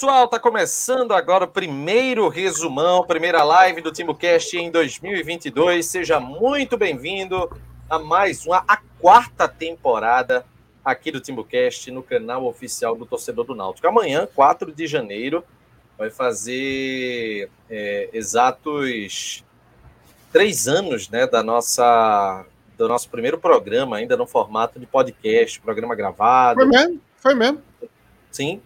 Pessoal, tá começando agora o primeiro resumão, primeira live do TimoCast em 2022. Seja muito bem-vindo a mais uma, a quarta temporada aqui do TimbuCast no canal oficial do Torcedor do Náutico. Amanhã, 4 de janeiro, vai fazer é, exatos três anos né, da nossa, do nosso primeiro programa, ainda no formato de podcast, programa gravado. Foi mesmo, foi mesmo. Sim,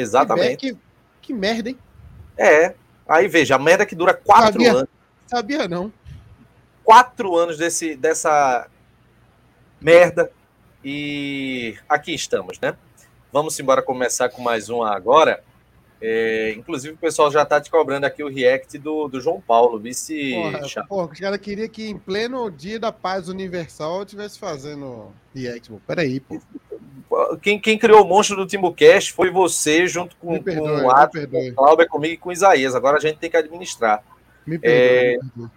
exatamente. Que, que merda, hein? É, aí veja, a merda que dura quatro Sabia. anos. Sabia não. Quatro anos desse, dessa merda. E aqui estamos, né? Vamos embora começar com mais um agora. É, inclusive, o pessoal já está te cobrando aqui o react do, do João Paulo, vice. Porra, porra, os caras queriam que em pleno dia da paz universal eu estivesse fazendo react. pô. Peraí, pô. Quem, quem criou o monstro do Timbucast foi você, junto com, Me perdoe, com o Atos, com o Cláudio, comigo e com o Isaías. Agora a gente tem que administrar. Me perdoe. É, me perdoe.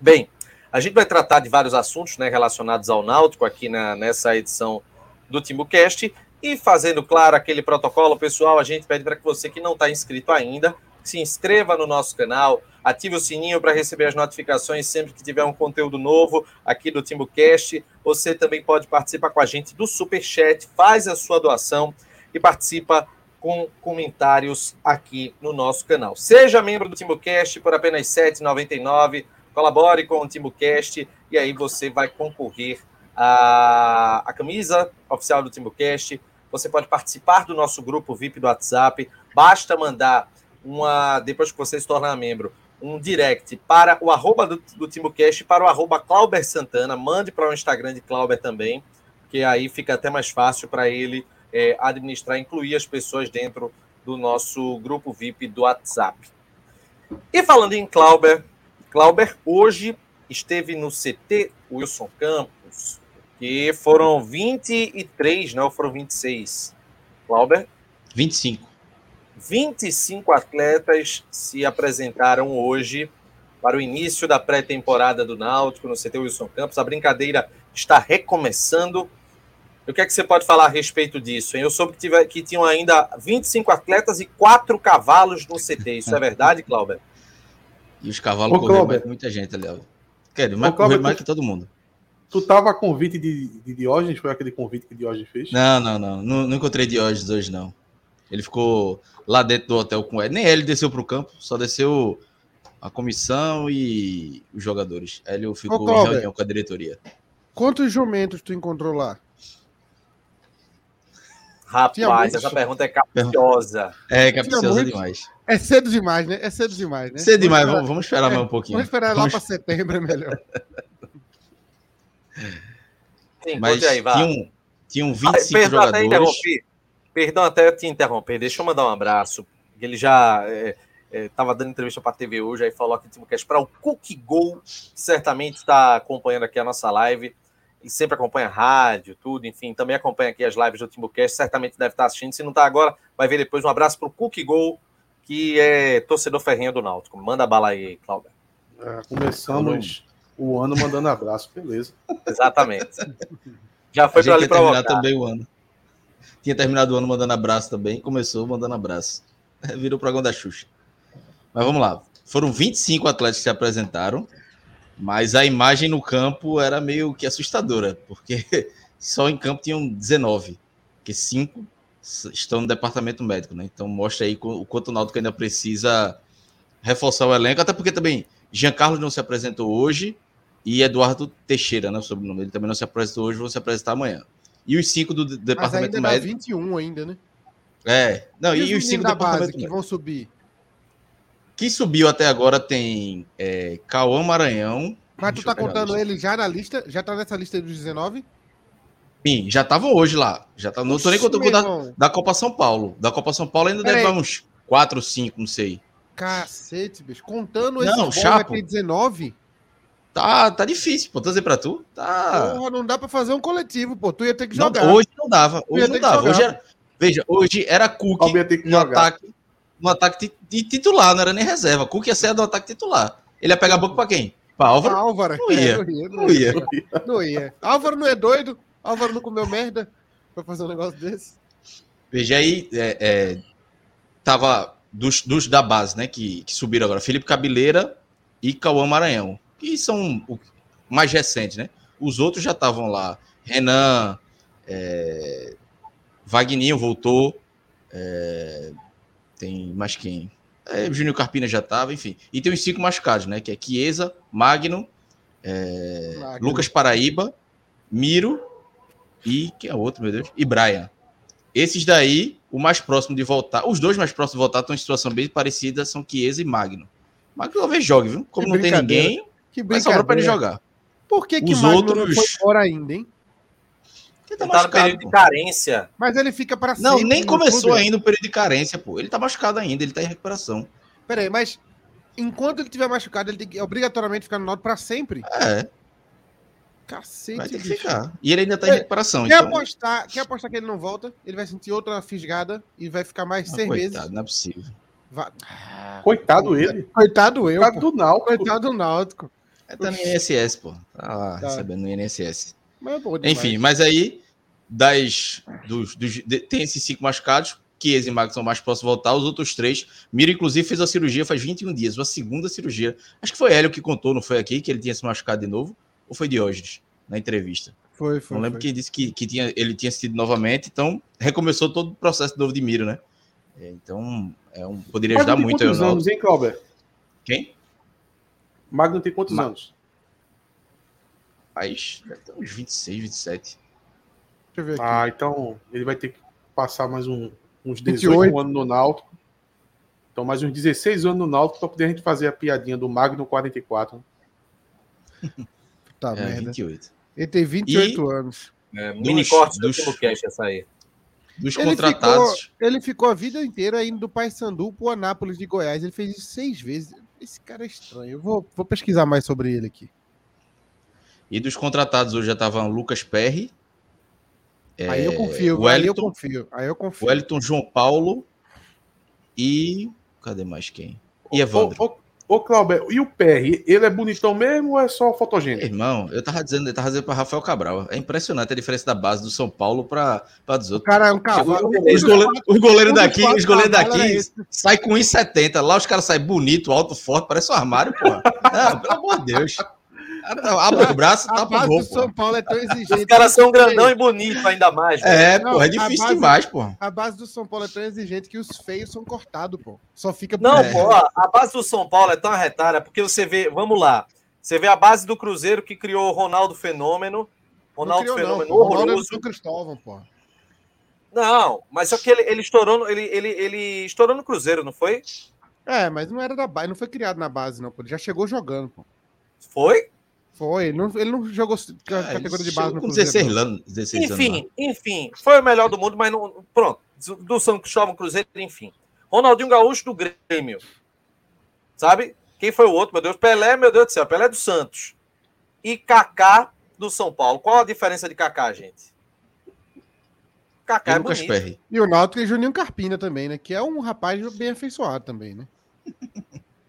Bem, a gente vai tratar de vários assuntos né, relacionados ao Náutico aqui na, nessa edição do TimbuCast. E fazendo claro aquele protocolo, pessoal, a gente pede para que você que não está inscrito ainda, se inscreva no nosso canal, ative o sininho para receber as notificações sempre que tiver um conteúdo novo aqui do TimbuCast. Você também pode participar com a gente do Super Chat, faz a sua doação e participa com comentários aqui no nosso canal. Seja membro do TimbuCast por apenas R$ 7,99 colabore com o TimbuCast e aí você vai concorrer à, à camisa oficial do TimbuCast. Você pode participar do nosso grupo VIP do WhatsApp. Basta mandar uma, depois que você se tornar membro, um direct para o arroba do, do TimbuCast, para o arroba Clauber Santana. Mande para o Instagram de Clauber também, que aí fica até mais fácil para ele é, administrar, incluir as pessoas dentro do nosso grupo VIP do WhatsApp. E falando em Clauber, Clauber hoje esteve no CT Wilson Campos, que foram 23, não foram 26. Clauber, 25. 25 atletas se apresentaram hoje para o início da pré-temporada do Náutico no CT Wilson Campos. A brincadeira está recomeçando. E o que é que você pode falar a respeito disso? hein? Eu soube que, tive- que tinham ainda 25 atletas e quatro cavalos no CT. Isso é verdade, Clauber? E os cavalos correram mais que muita gente ali. ó. Quero, mas Cláudio, correram mais que todo mundo. Tu tava a convite de, de Diógenes? Foi aquele convite que Diógenes fez? Não, não, não. Não, não encontrei Diógenes hoje, não. Ele ficou lá dentro do hotel com ele. Nem ele desceu pro campo, só desceu a comissão e os jogadores. Ele ficou em Cláudio. reunião com a diretoria. Quantos jumentos tu encontrou lá? Rapaz, essa pergunta é capciosa. É, capciosa demais. É cedo demais, né? É cedo demais, né? Cedo demais, vamos, vamos esperar mais um pouquinho. Vamos esperar lá Vamos- para setembro, é melhor. Sim, Mas aí, tinham, tinham Ah, 25 Perdão até jogadores. interromper. Perdão até te interromper. Deixa eu mandar um abraço. Ele já estava dando entrevista para a TV hoje, aí falou aqui no Timocast para o Cookie Gol, certamente está acompanhando aqui a nossa live e sempre acompanha rádio, tudo, enfim, também acompanha aqui as lives do Timbucast, certamente deve estar assistindo. Se não está agora, vai ver depois. Um abraço para o Cookie Gol, que é torcedor ferrenho do Náutico. Manda bala aí, Cláudio. É, começamos o ano mandando abraço, beleza. Exatamente. Já foi para ali terminado provocar. também o ano. Tinha terminado o ano mandando abraço também. Começou mandando abraço. Virou o programa da Xuxa. Mas vamos lá. Foram 25 atletas que se apresentaram, mas a imagem no campo era meio que assustadora, porque só em campo tinham 19, que cinco estão no departamento médico, né? Então mostra aí o quanto o Náutico ainda precisa reforçar o elenco, até porque também Jean Carlos não se apresentou hoje e Eduardo Teixeira, né? O sobrenome ele também não se apresentou hoje, vão se apresentar amanhã. E os cinco do de- Mas departamento ainda médico. 21 ainda, né? É, não, E, e, os os cinco do da base departamento que médico. vão subir? Quem subiu até agora tem é, Cauã Maranhão. Mas tu tá contando ele já na lista? Já tá nessa lista dos 19? Sim, já estavam hoje lá. Já tá, não tô nem Oxi, contando da, da Copa São Paulo. Da Copa São Paulo ainda Pera deve uns 4 ou 5, não sei. Cacete, bicho. Contando Não, esse bom, Chapo. vai ter 19? Tá, tá difícil, pô. Tô dizendo pra tu. Tá. Porra, não dá pra fazer um coletivo, pô. Tu ia ter que Não, jogar. hoje não dava. Hoje não dava. Hoje era, veja, hoje era Cook no jogar. ataque, no ataque de, titular, não era nem reserva. Cook ia ser do ataque titular. Ele ia pegar a boca pra quem? Pra Álvaro? Álvaro. Não ia. É, não ia. Não ia. Não ia. Álvaro não é doido? Álvaro não comeu merda pra fazer um negócio desse? Veja aí, é, é, tava dos, dos da base, né? Que, que subiram agora. Felipe Cabeleira e Cauã Maranhão. Que são mais recentes, né? Os outros já estavam lá. Renan, é, Vagninho voltou. É, tem mais quem? É, Júnior Carpina já estava, enfim. E tem os cinco machucados, né? Que é Chiesa, Magno, é, Magno. Lucas Paraíba, Miro e quem é o outro, meu Deus? E Brian. Esses daí, o mais próximo de voltar, os dois mais próximos de voltar estão em situação bem parecida, são Chiesa e Magno. Magno talvez jogue, viu? Como Que não tem ninguém, Que vai sobrar para ele jogar. Por que, que Os Magno não outros- foi embora ainda, hein? Ele tá Ele tá no machucado, período de carência. Mas ele fica pra Não, nem começou clube. ainda o período de carência, pô. Ele tá machucado ainda, ele tá em recuperação. Peraí, mas enquanto ele tiver machucado, ele tem que obrigatoriamente ficar no Náutico pra sempre? É, Cacete, vai ter que bicho. ficar. E ele ainda tá em recuperação. Quer, Então... apostar, quer apostar que ele não volta? Ele vai sentir outra fisgada e vai ficar mais Ah, seis coitado, meses. não é possível. Va- Ah, Coitado ele. Coitado eu, Coitado pô. do Náutico. Coitado do Náutico. É, tá no INSS, pô. Tá lá Tá. recebendo no INSS. Mas é bom demais. Enfim, mas aí, das, dos, dos- de- tem esses cinco machucados, que e Magno são mais próximos voltar, os outros três. Miro, inclusive, fez a cirurgia faz 21 dias, uma segunda cirurgia. Acho que foi Hélio que contou, não foi aqui, que ele tinha se machucado de novo? Ou foi Diógenes, na entrevista? Foi, foi. não lembro foi. quem disse que, que tinha, ele tinha sido novamente, então recomeçou todo o processo novo de Miro, né? É, Então, é um, poderia ajudar muito quantos anos, hein, Clauber? Quem? Magno tem quantos Ma- anos? Mas deve ter uns 26, 27. Deixa eu ver aqui. Ah, então ele vai ter que passar mais um, uns 18 28. anos no Náutico. Então, mais uns 16 anos no Náutico para poder a gente fazer a piadinha do Magno 44. Tá é, merda. 28. Ele tem 28 anos. É, mini Dos- corte do dos- Timocast essa aí. Dos Ele contratados. ficou, ele ficou a vida inteira indo do Paysandu pro Anápolis de Goiás. Ele fez isso seis vezes. Esse cara é estranho. Eu vou, vou pesquisar mais sobre ele aqui. E dos contratados hoje já estavam Lucas Perry, aí eu confio. o Aí eu Wellington. confio. Aí eu confio. Wellington João Paulo e. Cadê mais quem? E Evandro. Ô, ô, ô Clauber, e o PR? Ele é bonitão mesmo ou é só fotogênico? Irmão, eu tava dizendo, eu tava dizendo para Rafael Cabral. É impressionante a diferença da base do São Paulo para dos O outros. cara é um cavalo. Os goleiros os goleiros dos daqui, os goleiros daqui é sai com 1,70. Lá os caras saem bonito, alto, forte, parece um armário, porra. Não, pelo amor de Deus. Abre o braço, A tapa o base gol, do São pô. Paulo é tão exigente. Os caras são grandão e bonito ainda mais. É, Não, pô, é a difícil base- demais, porra. A base do São Paulo é tão exigente que os feios são cortados, pô. Só fica. Não, É. pô, a base do São Paulo é tão arretada, porque você vê, vamos lá, você vê a base do Cruzeiro que criou o Ronaldo Fenômeno, Não Ronaldo criou, não, Fenômeno pô. Ronaldo é do Cristóvão, pô. Não, mas só que ele, ele estourou, no- ele, ele, ele estourou no Cruzeiro, não foi? É, mas não era da base, não foi criado na base, não, pô. Ele já chegou jogando, pô. Foi? Foi, ele não, ele não jogou Ah, categoria de base no com Cruzeiro. 16 não. anos, 16 anos. lá. Enfim, enfim, foi o melhor do mundo, mas não. Pronto, do- do São Cristóvão Cruzeiro, enfim. Ronaldinho Gaúcho do Grêmio. Sabe? Quem foi o outro, meu Deus? Pelé, meu Deus do céu, Pelé do Santos. E Kaká do São Paulo. Qual a diferença de Kaká, gente? Kaká E é Lucas bonito. Perry. E o Náutico e Juninho Carpina também, né? Que é um rapaz bem afeiçoado também, né?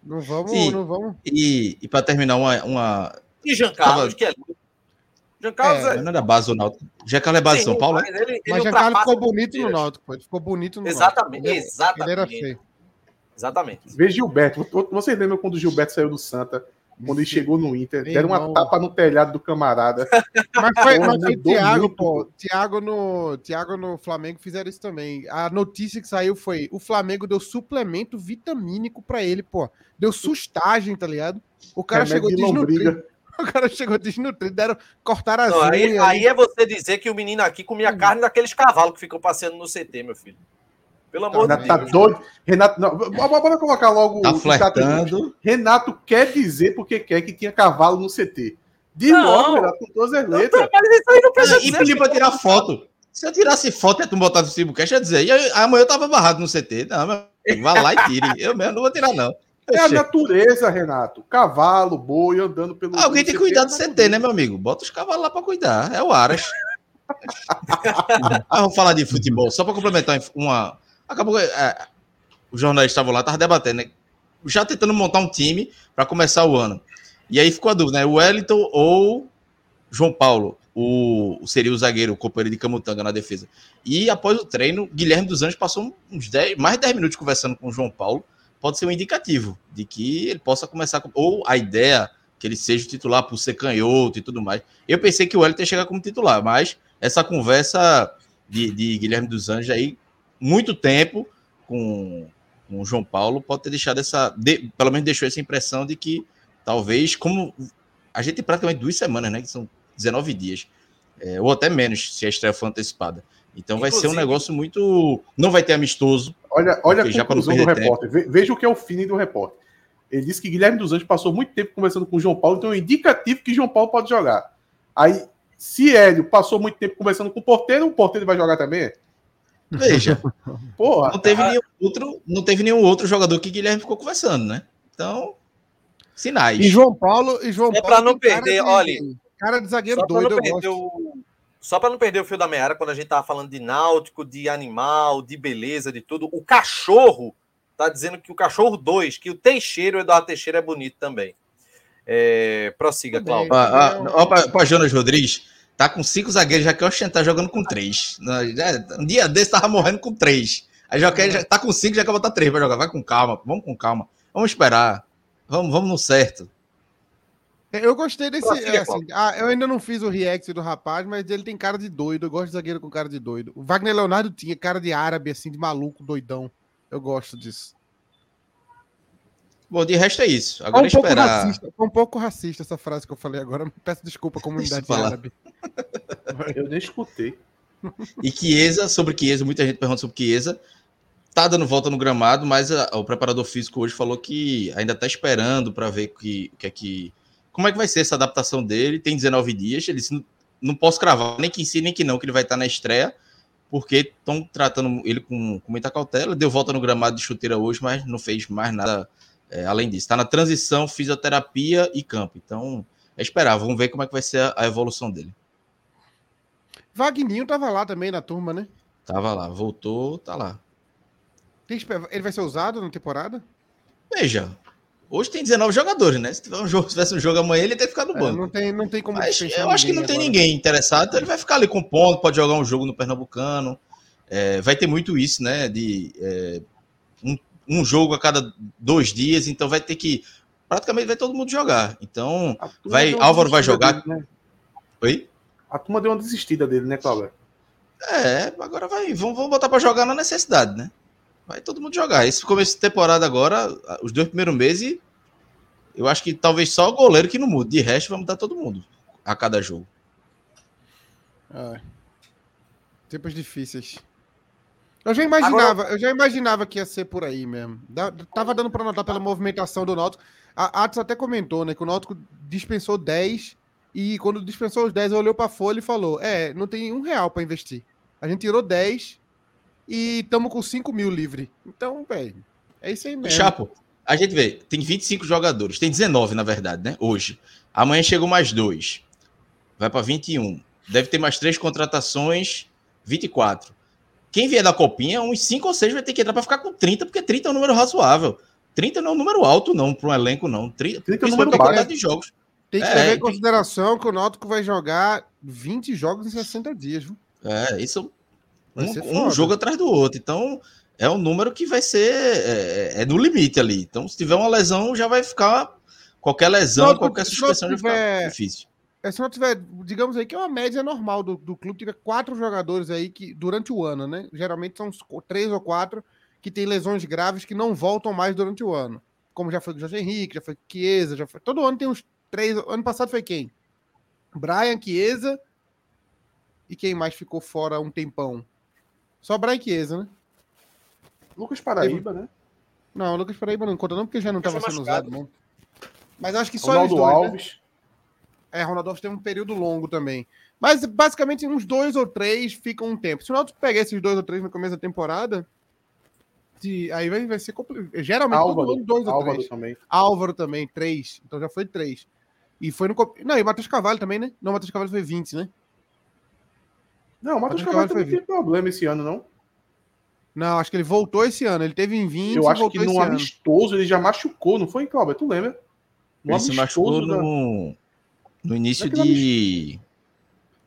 Não vamos, Sim. não vamos. E, e para terminar, uma, uma. E Jean Carlos, Tava- que é. Jean Carlos É, é. Não era base do Náutico. Que ela é base de São Paulo, né? mas ele, ele Mas Giancarlo ultrapassa ficou bonito no. Náutico, pô. Ele ficou bonito no Exatamente, Náutico. Ele- exatamente. Ele era feio. Exatamente. Vê Gilberto. Vocês lembram quando o Gilberto saiu do Santa? Quando ele chegou no Inter, Meu deram uma tapa no telhado do camarada. Mas foi, Porra, mas foi mudou Thiago, pô. Thiago no, Thiago no Flamengo fizeram isso também. A notícia que saiu foi: o Flamengo deu suplemento vitamínico pra ele, pô. Deu sustagem, tá ligado? O cara Remédio chegou de desnutrido. O cara chegou desnutrido, deram, cortaram as Não, aí, aí é você dizer que o menino aqui comia Hum. carne daqueles cavalos que ficam passeando no CT, meu filho. Pelo amor de Renato tá Deus. doido. Renato, não, bora colocar logo Tá o chat aqui. flertando. Renato quer dizer porque quer que tinha cavalo no CT. De Não. logo, Renato, com todas as letras. Mas isso aí não precisa E dizer. pedir pra tirar foto. Se eu tirasse foto e tu botasse no Simbucast, eu ia dizer, e aí, amanhã eu tava barrado no CT. Não, meu, vai lá e tire. Eu mesmo não vou tirar, não. É a natureza, Renato. Cavalo, boi andando pelo. Alguém tem que cuidar do CT, né, meu amigo? Bota os cavalos lá pra cuidar. É o Aras. ah, vamos falar de futebol. Só pra complementar uma. Acabou. é, os jornalistas estavam lá, estavam debatendo, né? Já tentando montar um time pra começar o ano. E aí ficou a dúvida, né? Wellington ou João Paulo. o, seria o zagueiro, o companheiro de Camutanga na defesa. E após o treino, Guilherme dos Anjos passou uns 10, mais de 10 minutos conversando com o João Paulo. Pode ser um indicativo de que ele possa começar, com, ou a ideia que ele seja titular por ser canhoto e tudo mais. Eu pensei que o Wellington ia chegar como titular, mas essa conversa de, de Guilherme dos Anjos aí, muito tempo com, com o João Paulo, pode ter deixado essa. De, pelo menos deixou essa impressão de que talvez, como a gente tem praticamente duas semanas, né? Que são 19 dias, é, ou até menos, se a estreia for antecipada. Então Inclusive, vai ser um negócio muito. Não vai ter amistoso. Olha, olha a conclusão do repórter. Tempo. Veja o que é o feeling do repórter. Ele disse que Guilherme dos Anjos passou muito tempo conversando com o João Paulo, então é um indicativo que João Paulo pode jogar. Aí, se Hélio passou muito tempo conversando com o porteiro, o porteiro vai jogar também? Veja. Porra, não teve, nenhum outro, não teve nenhum outro jogador que Guilherme ficou conversando, né? Então, sinais. E João Paulo. E João é para não perder, de, olha. Cara de zagueiro só doido, o, Só para não perder o fio da meara, quando a gente tava falando de náutico, de animal, de beleza, de tudo, o cachorro tá dizendo que o cachorro 2, que o Teixeira, o Eduardo Teixeira é bonito também. É, prossiga, Cláudio. Ó, para Jonas Rodrigues, tá com cinco zagueiros, já quer ostentar jogando com três. Um dia desse tava morrendo com três. Aí já quer, já tá com cinco, já quer botar três para jogar. Vai com calma, vamos com calma. Vamos esperar. Vamos, vamos no certo. Eu gostei desse. É, assim, ah, eu ainda não fiz o react do rapaz, mas ele tem cara de doido. Eu gosto de zagueiro com cara de doido. O Wagner Leonardo tinha cara de árabe, assim, de maluco, doidão. Eu gosto disso. Bom, de resto é isso. Agora um esperar. Racista, um pouco racista essa frase que eu falei agora. Peço desculpa à comunidade árabe. Eu nem escutei. E Chiesa, sobre Chiesa, muita gente pergunta sobre Chiesa. Tá dando volta no gramado, mas a, o preparador físico hoje falou que ainda tá esperando para ver que, que é que, como é que vai ser essa adaptação dele. Tem 19 dias. Ele disse, não, posso cravar nem que sim, nem que não, que ele vai estar na estreia porque estão tratando ele com, com, muita cautela. Deu volta no gramado de chuteira hoje, mas não fez mais nada é, além disso. Está na transição fisioterapia e campo. Então, é esperar. Vamos ver como é que vai ser a, a evolução dele. Vagninho estava lá também na turma, né? Tava lá, voltou, tá lá. Ele vai ser usado na temporada? Veja, Hoje tem 19 jogadores, né? Se, tiver um jogo, se tivesse um jogo amanhã, ele tem que ficar no banco. É, não, tem, não tem como Mas Eu acho que não tem ninguém interessado, então ele vai ficar ali compondo, pode jogar um jogo no Pernambucano. É, vai ter muito isso, né? De é, um, um, jogo a cada dois dias, então vai ter que. Praticamente vai todo mundo jogar. Então, vai, Álvaro vai jogar. Dele, né? Oi? A turma deu uma desistida dele, né, Cláudio? É, agora vai. Vamos, vamos botar para jogar na necessidade, né? Vai todo mundo jogar. Esse começo de temporada agora, os dois primeiros meses, eu acho que talvez só o goleiro que não muda. De resto, vai mudar todo mundo a cada jogo. É. Tempos difíceis. Eu já imaginava, Agora... eu já imaginava que ia ser por aí mesmo. tava dando para notar pela movimentação do Náutico. A Atos até comentou, né, que o Náutico dispensou 10 e quando dispensou os 10, olhou para a folha e falou: "É, não tem um real para investir. A gente tirou 10 e estamos com 5 mil livre. Então, velho, é isso aí mesmo. Chapo, a gente vê, tem 25 jogadores, tem 19 na verdade, né? Hoje. Amanhã chegou mais dois. Vai para 21. Deve ter mais três contratações, 24. Quem vier da copinha, uns 5 ou 6 vai ter que entrar para ficar com 30, porque 30 é um número razoável. 30 não é um número alto, não, para um elenco, não. 30, 30 é um número quantidade de jogos. Tem que é, levar em consideração que o Náutico vai jogar 20 jogos em 60 dias, viu? É, isso um, um, jogo atrás do outro. Então, é um número que vai ser é, é, no limite ali. Então, se tiver uma lesão, já vai ficar. Qualquer lesão, não, qualquer suspensão tiver, já fica difícil. É, se não tiver, digamos aí, que é uma média normal do, do clube, tiver quatro jogadores aí que durante o ano, né? Geralmente são três ou quatro que tem lesões graves que não voltam mais durante o ano. Como já foi o Jorge Henrique, já foi Chiesa, já foi. Todo ano tem uns três. Ano passado foi quem? Brian, Chiesa. E quem mais ficou fora um tempão? Só Brian Chiesa, né? Lucas Paraíba, né? Não, Lucas Paraíba não conta não, porque já não estava sendo usado, não. Mas acho que só Ronaldo dois, né? Alves. Né? É, Ronaldo Alves teve um período longo também. Mas basicamente uns dois ou três ficam um tempo. Se o Ronaldo pegar esses dois ou três no começo da temporada, de, aí vai, vai ser complicado. Geralmente Álvaro, todo ano dois Álvaro ou três. Também. Álvaro também, três. Então já foi três. E foi no. Não, e o Matheus Cavalho também, né? Não, o Matheus Cavalho foi 20, né? Não, o Matheus Cavalho também teve problema esse ano, não? Não, acho que ele voltou esse ano. Ele teve em 20 Eu acho que no amistoso ano. ele já machucou, não foi, Cláudio? Tu lembra? No ele se machucou no, no início de...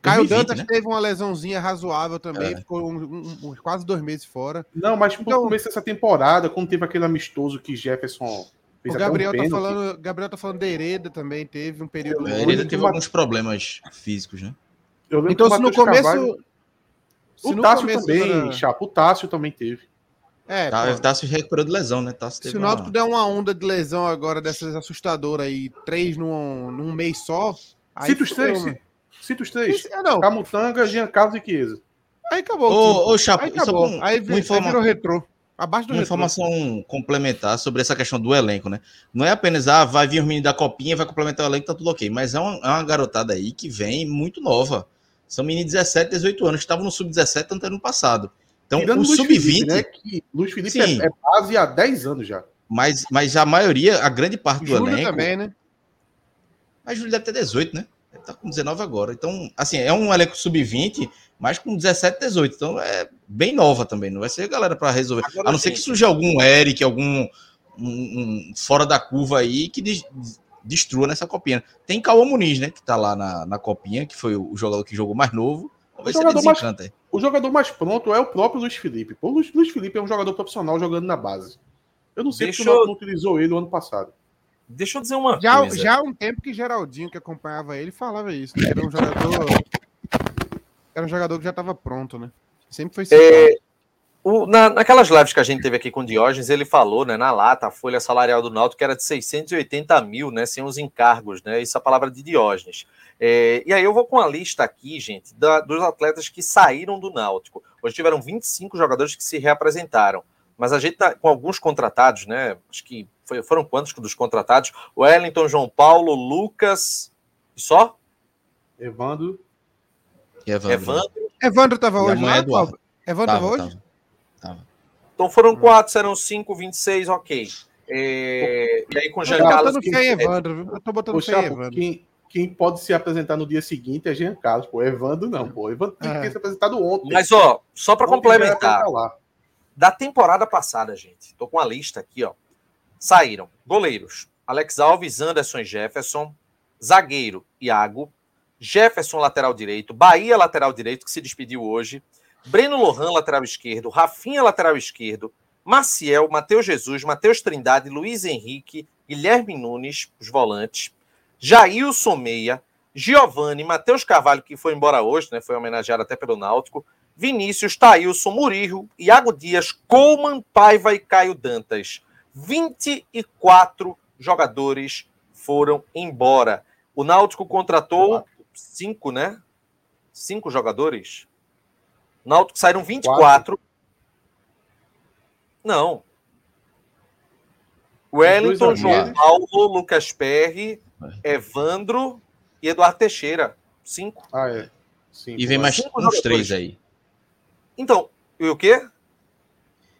Caio Dantas né? teve uma lesãozinha razoável também, é. ficou um, um, um, quase dois meses fora. Não, mas então, no começo dessa temporada, quando teve aquele amistoso que Jefferson fez o Gabriel, tá falando, Gabriel tá falando de Hereda também, teve um período. É, Hereda teve alguns problemas físicos, né? então, se no começo. Carvalho, se o Tássio também, era... Chapo, o Tássio também teve. É, tá, pô. Tássio recuperou de lesão, né? Tássio se o Náutico uma... der uma onda de lesão agora dessas assustadoras aí, três num, num mês só. Cita os três, cita os três. É, não. Camutanga, Jean Carlos e Chiesa. Aí acabou. Ô, ô Chapo, aí acabou. Um, aí, vir, informa... aí virou retrô. Abaixo do uma retrô. informação complementar sobre essa questão do elenco, né? Não é apenas, ah, vai vir o menino da copinha, vai complementar o elenco, tá tudo ok. Mas é uma, é uma garotada aí que vem muito nova. São meninos de 17, 18 anos, que estavam no sub-17 tanto ano passado. Então, Tirando o sub-20. Né, que Luiz Felipe é, é, base há 10 anos já. Mas, mas a maioria, a grande parte do Júlio elenco. também, né? Mas Júlio deve ter 18, né? Ele tá com 19 agora. Então, assim, é um elenco sub-20, mas com 17, 18. Então, é bem nova também. Não vai ser galera para resolver. Agora, a não sim. ser que surja algum Eric, algum um, um, fora da curva aí que destrua nessa copinha. Tem Cauã Muniz, né? Que tá lá na, na copinha, que foi o jogador que jogou mais novo. O jogador, mais, o jogador mais pronto é o próprio Luiz Felipe. O Luiz, Luiz Felipe é um jogador profissional jogando na base. Eu não sei Deixa porque o não utilizou ele o ano passado. Deixa eu dizer uma já, coisa. Já há um tempo que Geraldinho, que acompanhava ele, falava isso. Né? Era um jogador. Era um jogador que já estava pronto, né? Sempre foi é, o, na, naquelas lives que a gente teve aqui com o Diógenes, ele falou, né, na lata, a folha salarial do Náutico era de 680 mil, né, sem os encargos, né, isso é a palavra de Diógenes. É, e aí eu vou com a lista aqui, gente, da, dos atletas que saíram do Náutico. Hoje tiveram 25 jogadores que se reapresentaram, mas a gente tá com alguns contratados, né, acho que foi, foram quantos dos contratados? O Wellington, João Paulo, Lucas, e só? Evandro. Evandro. Evandro. Evandro estava hoje, né? Evandro estava hoje? Tava. Então foram quatro, serão cinco, 26, ok. É, e aí com o Jean Carlos. Eu tô botando Evandro, viu? Eu tô botando Poxa, Evandro. Quem, quem pode se apresentar no dia seguinte é Jean Carlos, pô. Evandro não, pô. Evandro tem que ter é. se apresentado ontem. Mas, ó, só para complementar. Da temporada passada, gente, tô com a lista aqui, ó. Saíram goleiros: Alex Alves, Anderson Jefferson, zagueiro Iago, Jefferson lateral direito, Bahia lateral direito que se despediu hoje, Breno Lohan, lateral esquerdo, Rafinha, lateral esquerdo, Maciel, Matheus Jesus, Matheus Trindade, Luiz Henrique, Guilherme Nunes, os volantes, Jailson Meia, Giovanni, Matheus Carvalho, que foi embora hoje, né? Foi homenageado até pelo Náutico, Vinícius, Taílson, Murirro, Iago Dias, Coleman, Paiva e Caio Dantas. 24 jogadores foram embora. O Náutico contratou cinco, né? Cinco jogadores. Náutico saíram 24. Quatro. Não. Wellington, João Paulo, Lucas Perry, Evandro e Eduardo Teixeira. Cinco. Ah, é. Cinco. E vem mais Cinco uns jogadores. três aí. Então, e o quê?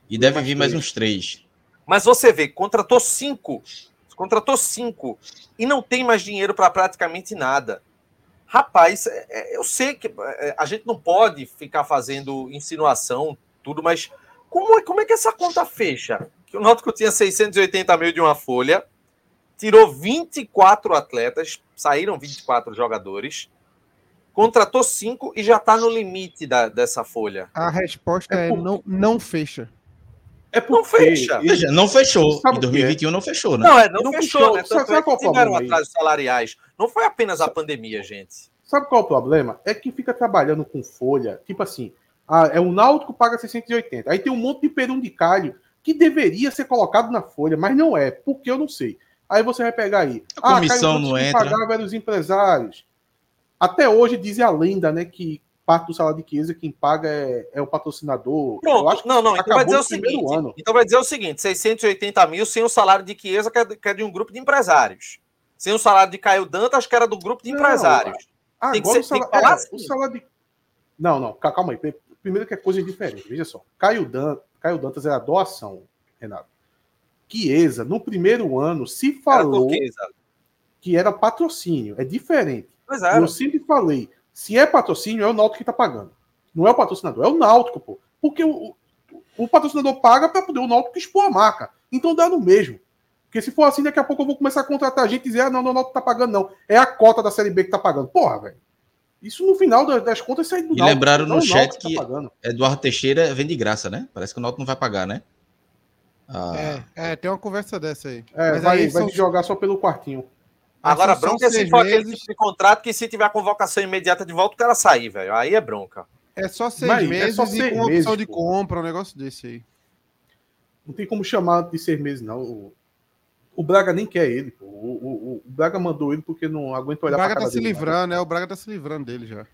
E deve vir mais uns três. Mas você vê, contratou cinco. Contratou cinco. E não tem mais dinheiro para praticamente nada. Rapaz, é, é, eu sei que é, a gente não pode ficar fazendo insinuação, tudo, mas como, como é que essa conta fecha? Que o Náutico tinha 680 mil de uma folha, tirou 24 atletas, saíram 24 jogadores, contratou 5 e já está no limite da, dessa folha. A resposta é, é não, não fecha. É porque... Não fecha. Veja, não fechou. Sabe em 2021 é? não fechou, né? Não, é, não, não fechou, fechou, né? Tanto sabe, é que tiveram atrasos salariais. Não foi apenas a pandemia, gente. Sabe qual é o problema? É que fica trabalhando com folha, tipo assim, ah, é o Náutico paga 680. Aí tem um monte de perum de calho que deveria ser colocado na folha, mas não é, porque eu não sei. Aí você vai pegar aí. A comissão ah, não entra. pagar velhos empresários. Até hoje diz a lenda, né, que parte do salário de Chiesa, quem paga é, é o patrocinador. Pronto, não, não, então vai dizer o seguinte. Ano. Então vai dizer o seguinte: 680 mil sem o salário de Chiesa, que é, que é de um grupo de empresários. Sem o salário de Caio Dantas, que era do grupo de não, empresários. Tem agora que ser, o, salário, é, assim. o salário de. Não, não, calma aí. Primeiro que é coisa diferente. Veja só. Caio, Dan, Caio Dantas era doação, Renato. Chiesa, no primeiro ano, se falou era que era patrocínio. É diferente. Eu sempre falei se é patrocínio, é o Náutico que está pagando. Não é o patrocinador, é o Náutico, pô. Porque o, o patrocinador paga para poder o Náutico expor a marca. Então dá no mesmo. Porque se for assim, daqui a pouco eu vou começar a contratar gente e dizer, ah, não, não, o Náutico tá pagando, não. É a cota da Série B que tá pagando. Porra, velho. Isso no final das contas sai do E lembraram no chat que, tá Eduardo Teixeira vem de graça, né? Parece que o Náutico não vai pagar, né? Ah. É, é, tem uma conversa dessa aí. É, Mas vai, aí vai são... jogar só pelo quartinho. Agora, bronca é se for aquele tipo de contrato que se tiver a convocação imediata de volta, o cara sair, velho. Aí é bronca. É só seis Mas, meses é só seis e com meses, opção de compra, um negócio desse aí. Não tem como chamar de seis meses, não. O, o Braga nem quer ele. O, o, o, Braga mandou ele porque não aguenta olhar para O Braga tá se livrando, né? O Braga tá se livrando dele já.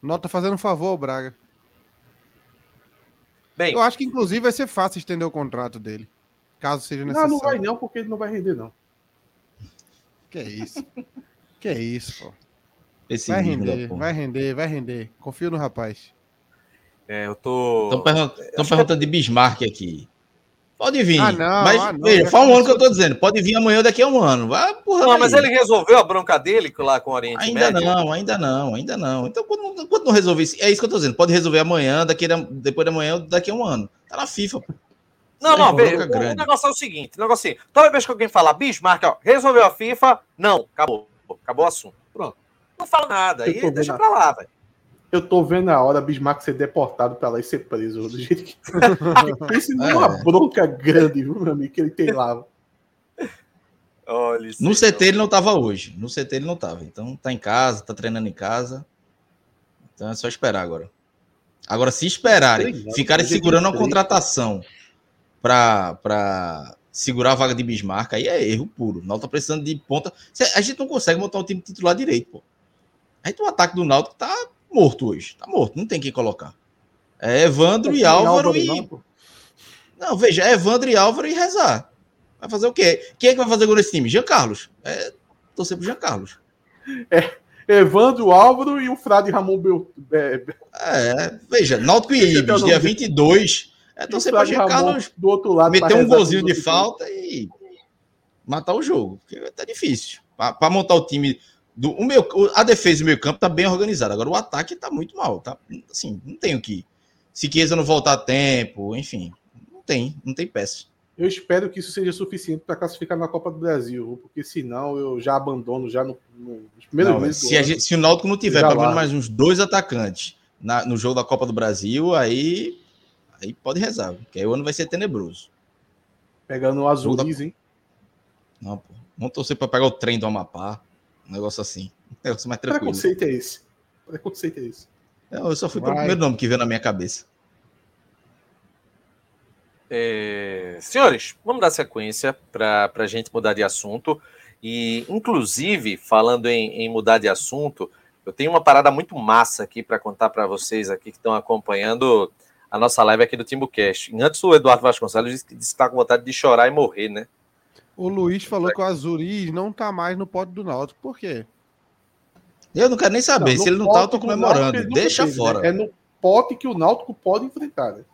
Nota fazendo um favor ao Braga. Bem, eu acho que inclusive vai ser fácil estender o contrato dele. Caso seja necessário. Não, não vai não, porque ele não vai render, não. Que é isso? que é isso, pô. Esse vai render, vai render, vai render. Confio no rapaz. É, eu tô. Estão perguntando, perguntando de Bismarck aqui. Pode vir. Ah, não, mas, ah, não, veja, faz um ano que eu tô dizendo. Pode vir amanhã daqui a um ano. Vai, porra. Não, mas ele resolveu a bronca dele lá com o Oriente Ainda Médio? não, ainda não, ainda não. Então, quando, quando não resolver isso, é isso que eu tô dizendo. Pode resolver amanhã, daqui, depois de amanhã, daqui a um ano. Tá na FIFA, pô. Não, não, vê, o, o, negócio é o seguinte: o negócio é assim, toda vez que alguém falar Bismarck, ó, resolveu a FIFA, não, acabou. Acabou o assunto. Pronto. Não fala nada. Aí deixa pra lá, velho. Eu tô vendo a hora Bismarck ser deportado pra lá e ser preso do jeito que. Pense numa é. bronca grande, viu, meu amigo, que ele tem lá. Olha no CT ele não tava hoje. No CT ele não tava. Então tá em casa, tá treinando em casa. Então é só esperar agora. Agora, se esperarem, ficarem segurando a contratação para segurar a vaga de Bismarck, aí é erro puro. O Náutico tá precisando de ponta. A gente não consegue montar um time titular direito, pô. A gente, o ataque do Náutico tá morto hoje. Tá morto, não tem quem colocar. É Evandro e Álvaro, Álvaro e. Não, não, veja, é Evandro e Álvaro e rezar. Vai fazer o quê? Quem é que vai fazer gol nesse time? Jean Carlos. É, torcer pro Jean Carlos. É, Evandro, Álvaro e o Frade Ramon Bel... É, é, veja, Náutico e Ibis, dia 22. É torcer pro Jean Carlos do outro lado meter um golzinho de falta e matar o jogo. Porque tá difícil. Para montar o time do, o meu, a defesa do meio campo tá bem organizada. Agora o ataque tá muito mal. Tá, assim, não tem o que. Se Chiesa não voltar a tempo, enfim. Não tem, não tem peça. Eu espero que isso seja suficiente para classificar na Copa do Brasil, porque senão eu já abandono já no, no, nos primeiros não, meses. Se, gente, se, o Náutico não tiver pelo menos mais uns dois atacantes na, no jogo da Copa do Brasil, aí, aí pode rezar, porque aí o ano vai ser tenebroso. Pegando o azul, da... hein? Não, pô. Vamos torcer para pegar o trem do Amapá. Um negócio assim. Um negócio mais tranquilo. Preconceito é esse. Preconceito é esse. Eu só fui Vai. pelo primeiro nome que veio na minha cabeça. É... Senhores, vamos dar sequência para a gente mudar de assunto. E, inclusive, falando em, em, mudar de assunto, eu tenho uma parada muito massa aqui para contar para vocês aqui que estão acompanhando a nossa live aqui do TimbuCast. Antes, o Eduardo Vasconcelos disse que está com vontade de chorar e morrer, né? O Luiz falou que o Azuriz não tá mais no pote do Náutico. Por quê? Eu não quero nem saber. Não, Se ele não tá, eu tô comemorando. Náutico, Deixa fez, fora. Né? É no pote que o Náutico pode enfrentar. Né?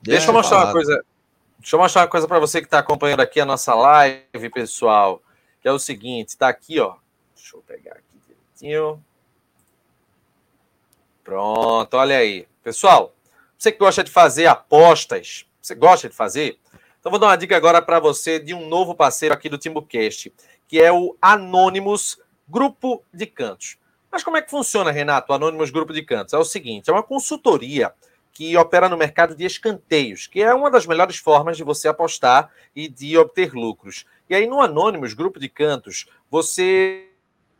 Deixa eu mostrar uma coisa. Deixa eu mostrar uma coisa para você que está acompanhando aqui a nossa live, pessoal. Que é o seguinte, está aqui, ó. Deixa eu pegar aqui direitinho. Pronto, olha aí. Pessoal, você que gosta de fazer apostas, você gosta de fazer? Então vou dar uma dica agora para você de um novo parceiro aqui do TimbuCast, que é o Anonymous Grupo de Cantos. Mas como é que funciona, Renato, o Anonymous Grupo de Cantos? É o seguinte, é uma consultoria que opera no mercado de escanteios, que é uma das melhores formas de você apostar e de obter lucros. E aí no Anonymous Grupo de Cantos, você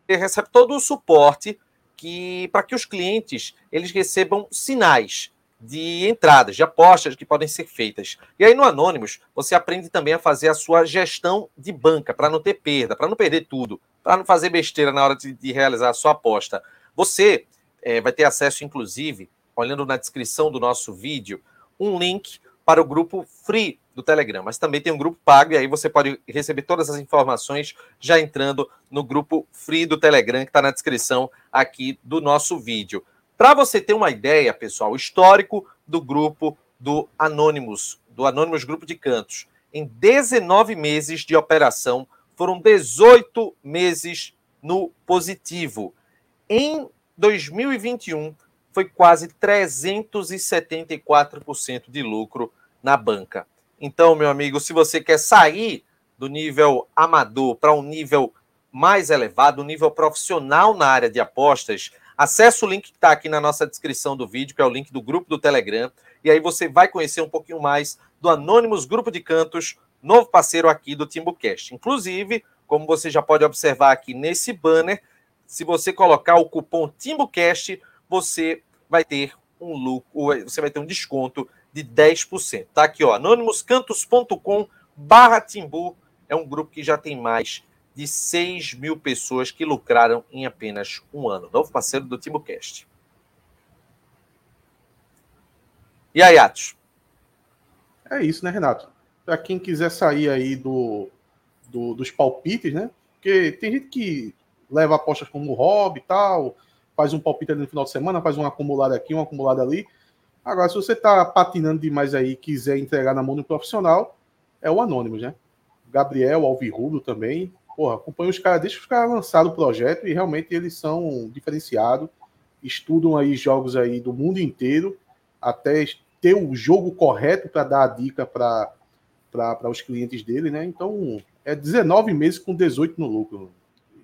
recebe todo o suporte que para que os clientes eles recebam sinais de entradas, de apostas que podem ser feitas. E aí no Anônimos, você aprende também a fazer a sua gestão de banca, para não ter perda, para não perder tudo, para não fazer besteira na hora de, de realizar a sua aposta. Você é, vai ter acesso, inclusive, olhando na descrição do nosso vídeo, um link para o grupo free do Telegram, mas também tem um grupo pago e aí você pode receber todas as informações já entrando no grupo free do Telegram que está na descrição aqui do nosso vídeo. Para você ter uma ideia, pessoal, histórico do grupo do Anonymous, do Anonymous Grupo de Cantos, em 19 meses de operação, foram 18 meses no positivo. Em 2021, foi quase 374% de lucro na banca. Então, meu amigo, se você quer sair do nível amador para um nível mais elevado, um nível profissional na área de apostas, acesse o link que está aqui na nossa descrição do vídeo, que é o link do grupo do Telegram, e aí você vai conhecer um pouquinho mais do Anônimos Grupo de Cantos, novo parceiro aqui do TimbuCast. Inclusive, como você já pode observar aqui nesse banner, se você colocar o cupom TimbuCast, você vai ter um lucro, você vai ter um desconto de 10%. Tá aqui, ó, anonymoscantos.com barra Timbu, é um grupo que já tem mais de 6 mil pessoas que lucraram em apenas um ano. Novo parceiro do TimbuCast. E aí, Atos? É isso, né, Renato? Para quem quiser sair aí do, do, dos palpites, né? Porque tem gente que leva apostas como hobby e tal, faz um palpite ali no final de semana, faz um acumulado aqui, um acumulado ali. Agora, se você está patinando demais aí e quiser entregar na mão do profissional, é o Anônimos, né? Gabriel, Alvirrulo também. Porra, acompanha os caras, deixa os caras lançar o projeto e realmente eles são diferenciados, estudam aí jogos aí do mundo inteiro, até ter o jogo correto para dar a dica para os clientes dele, né? Então, é 19 meses com 18 no lucro.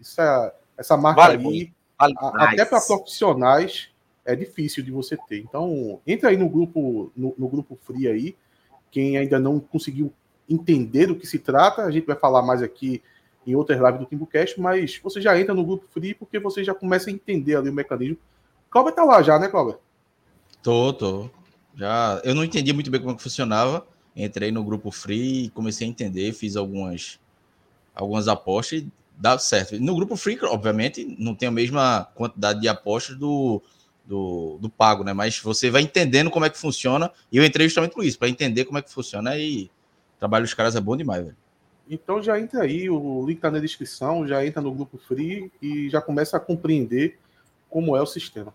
Isso é, essa marca vale aí, vale a, até para profissionais, é difícil de você ter. Então, entra aí no grupo, no, no grupo Free aí. Quem ainda não conseguiu entender do que se trata, a gente vai falar mais aqui em outras lives do TimbuCast, mas você já entra no grupo Free porque você já começa a entender ali o mecanismo. Cláudio tá lá já, né, Cláudio? Tô, tô. Já, eu não entendi muito bem como é funcionava. Entrei no grupo Free e comecei a entender, fiz algumas algumas apostas e dá certo. No grupo Free, obviamente, não tem a mesma quantidade de apostas do do, do pago, né? Mas você vai entendendo como é que funciona. E eu entrei justamente por isso, para entender como é que funciona. E o trabalho dos caras é bom demais, velho. Então já entra aí, o link tá na descrição, já entra no grupo free e já começa a compreender como é o sistema.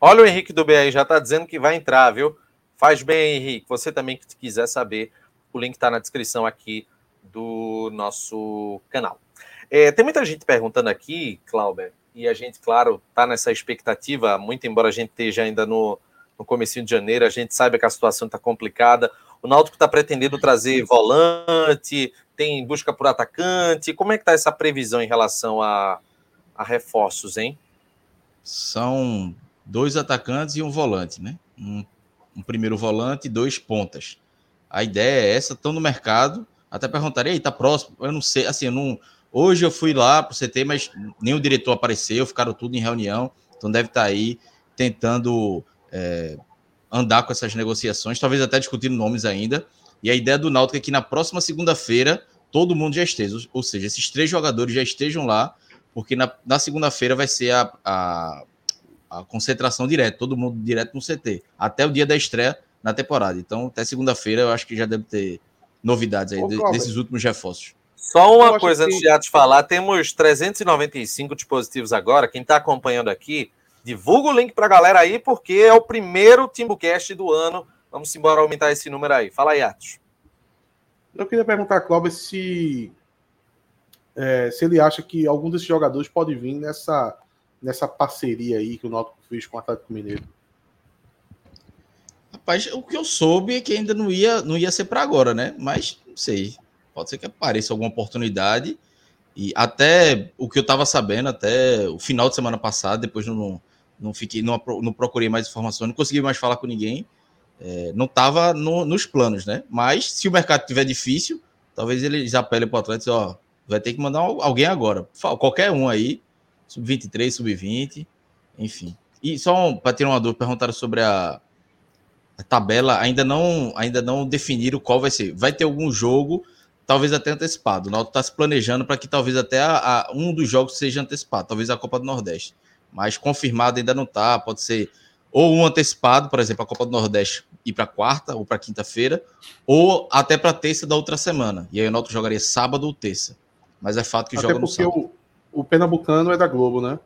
Olha o Henrique do B aí, já tá dizendo que vai entrar, viu? Faz bem, Henrique. Você também que quiser saber, o link tá na descrição aqui do nosso canal. É, tem muita gente perguntando aqui, Clauber, e a gente, claro, está nessa expectativa, muito embora a gente esteja ainda no, no começo de janeiro, a gente sabe que a situação está complicada. O Náutico está pretendendo trazer volante, tem busca por atacante. Como é que está essa previsão em relação a, a reforços, hein? São dois atacantes e um volante, né? Um, um primeiro volante e dois pontas. A ideia é essa, estão no mercado. Até perguntaria, aí, tá próximo? Eu não sei, assim, eu não, Hoje eu fui lá para o CT, mas nem o diretor apareceu, ficaram tudo em reunião, então deve estar tá aí tentando é, andar com essas negociações, talvez até discutindo nomes ainda. E a ideia do Náutico é que na próxima segunda-feira todo mundo já esteja, ou seja, esses três jogadores já estejam lá, porque na, na segunda-feira vai ser a, a, a concentração direta, todo mundo direto no CT, até o dia da estreia na temporada. Então, até segunda-feira eu acho que já deve ter novidades aí Ô, de, desses últimos reforços. Só uma coisa antes de te falar, temos 395 dispositivos agora. Quem está acompanhando aqui, divulga o link para a galera aí, porque é o primeiro TimbuCast do ano. Vamos embora aumentar esse número aí. Fala aí, Atos. Eu queria perguntar a Cláudio se, é, se ele acha que algum desses jogadores pode vir nessa, nessa parceria aí que o Náutico fez com o Atlético Mineiro. Rapaz, o que eu soube é que ainda não ia, não ia ser para agora, né? Mas não sei. Pode ser que apareça alguma oportunidade. E até o que eu estava sabendo, até o final de semana passado, depois não, não fiquei, não, não procurei mais informações, não consegui mais falar com ninguém. É, não estava no, nos planos, né? Mas se o mercado estiver difícil, talvez eles apelem para o atleta e ó, vai ter que mandar alguém agora. Qualquer um aí, sub-23, sub-20, enfim. E só para ter uma dúvida, perguntaram sobre a, a, tabela, ainda não, ainda não definiram qual vai ser. Vai ter algum jogo talvez até antecipado. O Náutico está se planejando para que talvez até a, a, um dos jogos seja antecipado, talvez a Copa do Nordeste. Mas confirmado ainda não está, pode ser ou um antecipado, por exemplo, a Copa do Nordeste ir para quarta ou para quinta-feira, ou até para terça da outra semana. E aí o Náutico jogaria sábado ou terça. Mas é fato que até joga no sábado. porque o, o Pernambucano é da Globo, né?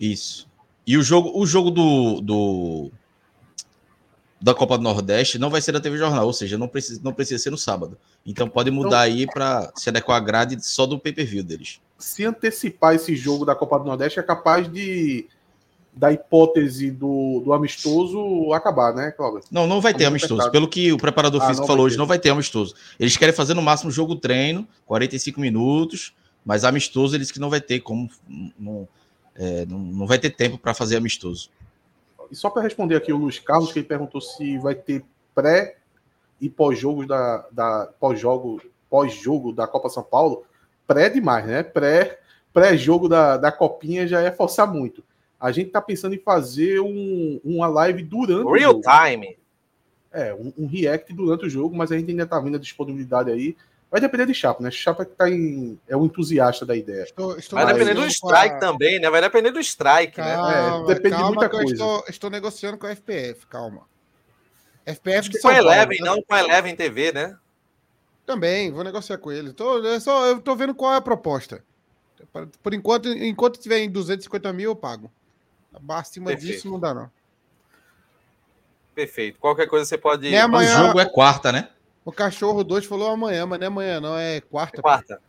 Isso. E o jogo, o jogo do, do da Copa do Nordeste não vai ser da TV Jornal, ou seja, não precisa, não precisa ser no sábado. Então pode mudar então, aí para se adequar à grade só do pay-per-view deles. Se antecipar esse jogo da Copa do Nordeste é capaz de da hipótese do, do amistoso acabar, né, Cláudio? Não, não vai ter amistoso. Pelo que o preparador ah, físico falou hoje, não vai ter amistoso. Eles querem fazer no máximo jogo treino, 45 minutos, Mas amistoso, ele disse que não vai ter como. Não, é, não, não vai ter tempo para fazer amistoso. E só para responder aqui o Luiz Carlos, que ele perguntou se vai ter pré e pós-jogo da, da pós-jogo pós-jogo da Copa São Paulo, pré demais, né? Pré pré-jogo da, da copinha já é forçar muito. A gente tá pensando em fazer um, uma live durante Real o jogo. time. É, um, um, react durante o jogo, mas a gente ainda tá vendo a disponibilidade aí. Vai depender de Chapa, né? Chapa que tá em, é o entusiasta da ideia. Estou, estou Vai depender do strike a... também, né? Vai depender do strike, né? calma, né? É, depende de muita coisa. Estou, estou, negociando com a FPF, calma. FPF de com a Eleven, né? não com a Eleven TV, né? Também, vou negociar com ele. Tô, eu, só, eu tô vendo qual é a proposta. Por enquanto, enquanto tiver em 250 mil, eu pago. Acima Perfeito. disso, não dá, não. Perfeito. Qualquer coisa você pode. Nem amanhã, o jogo é quarta, né? O cachorro 2 falou amanhã, mas não é amanhã, não, é quarta. Quarta.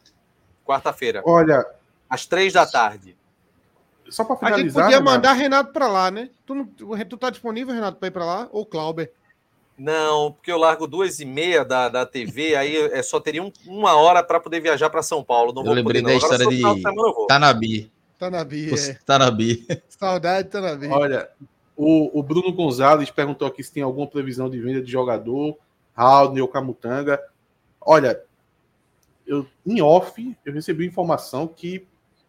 Quarta-feira. Olha. Às três da tarde. Só para finalizar. A gente podia Renato. mandar Renato para lá, né? Tu, não, tu tá disponível, Renato, para ir para lá? Ou Clauber? Não, porque eu largo duas e meia da, da TV, aí é, só teria um, uma hora para poder viajar para São Paulo. Não eu lembrei poder, da história de Tanabi. Tanabi, é. Tanabi. Saudade Tanabi. Olha, o, o Bruno Gonzalez perguntou aqui se tem alguma previsão de venda de jogador, Ou Camutanga. Olha, eu, em off, eu recebi informação que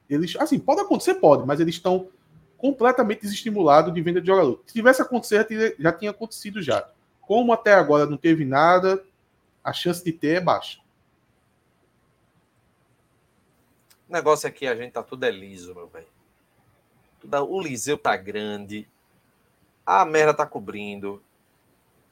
eles, assim, pode acontecer, pode, mas eles estão completamente desestimulados de venda de jogador. Se tivesse acontecido, já tinha acontecido já. Como até agora não teve nada, a chance de ter é baixa. O negócio aqui, a gente tá tudo é liso, meu velho. O Liseu tá grande. A merda tá cobrindo.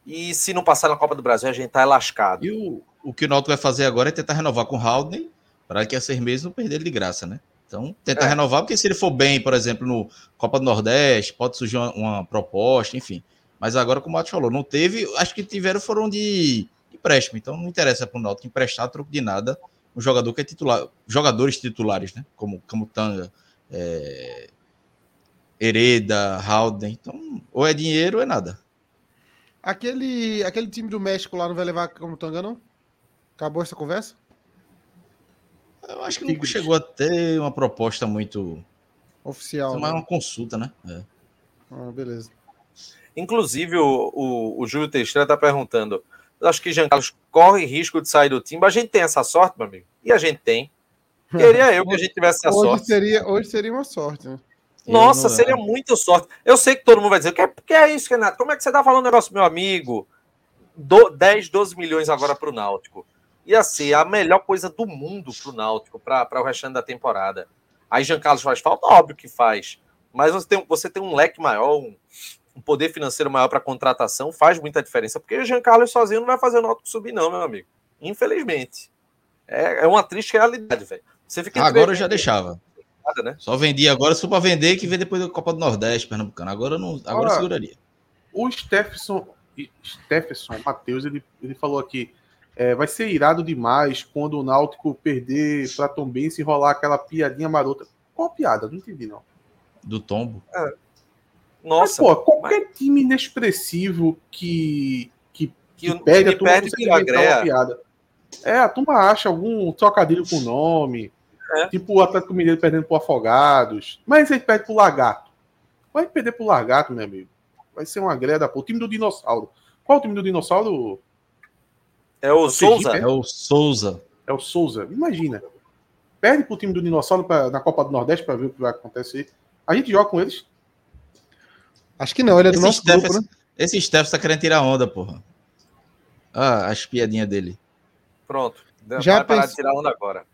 E se não passar na Copa do Brasil, a gente tá lascado. E o, o que o Náutico vai fazer agora é tentar renovar com o Haldane, para que a seis meses não perder ele de graça, né? Então, tentar é. renovar, porque se ele for bem, por exemplo, no Copa do Nordeste, pode surgir uma, uma proposta, enfim. Mas agora, como o Matos falou, não teve. Acho que tiveram foram de empréstimo. Então não interessa para o Náutico emprestar troco de nada um jogador que é titular. Jogadores titulares, né? Como Camutanga, é, Hereda, Halden. Então, ou é dinheiro ou é nada. Aquele, aquele time do México lá não vai levar Camutanga, não? Acabou essa conversa? Eu acho que não chegou a ter uma proposta muito. Oficial. Mas né? uma consulta, né? É. Ah, beleza. Inclusive, o, o, o Júlio Teixeira está perguntando: acho que Jean Carlos corre risco de sair do time. A gente tem essa sorte, meu amigo? E a gente tem. Queria eu que a gente tivesse essa hoje sorte. Seria, hoje seria uma sorte, né? Nossa, seria muita sorte. Eu sei que todo mundo vai dizer: que é, que é isso, Renato? Como é que você está falando um negócio, meu amigo? Do, 10, 12 milhões agora para o Náutico. Ia ser a melhor coisa do mundo para o Náutico, para o restante da temporada. Aí Jean Carlos faz falta? Óbvio que faz. Mas você tem, você tem um leque maior, um, um poder financeiro maior para contratação faz muita diferença, porque o Jean Carlos sozinho não vai fazer o Náutico subir, não, meu amigo. Infelizmente. É, é uma triste realidade, velho. Você fica agora eu já deixava. Nada, né? Só vendia agora, só para vender, que vem depois da Copa do Nordeste, Pernambucano. Agora não, agora seguraria. O Stephenson, Stephenson Matheus, ele, ele falou aqui. É, vai ser irado demais quando o Náutico perder para Tom Benz e rolar aquela piadinha marota. Qual piada? Não entendi, não. Do tombo? É, nossa. Mas, pô, qualquer mas... time inexpressivo que, que, que, que perde, a turma perde piada. É, a turma acha algum trocadilho com o nome. É. Tipo o Atlético Mineiro perdendo pro Afogados. Mas ele perde pro Lagarto. Vai perder pro Lagarto, meu amigo. Vai ser uma greda, pô. O time do Dinossauro. Qual é o time do Dinossauro? É o, é o Souza. É o Souza. É o Souza. Imagina. Perde pro time do Dinossauro pra, na Copa do Nordeste para ver o que vai acontecer. A gente joga com eles. Acho que não, ele é do esse nosso Steph, grupo, né? Esse Steph tá querendo tirar onda, porra. Ah, as piadinhas dele. Pronto. Já vai parar de tirar onda agora.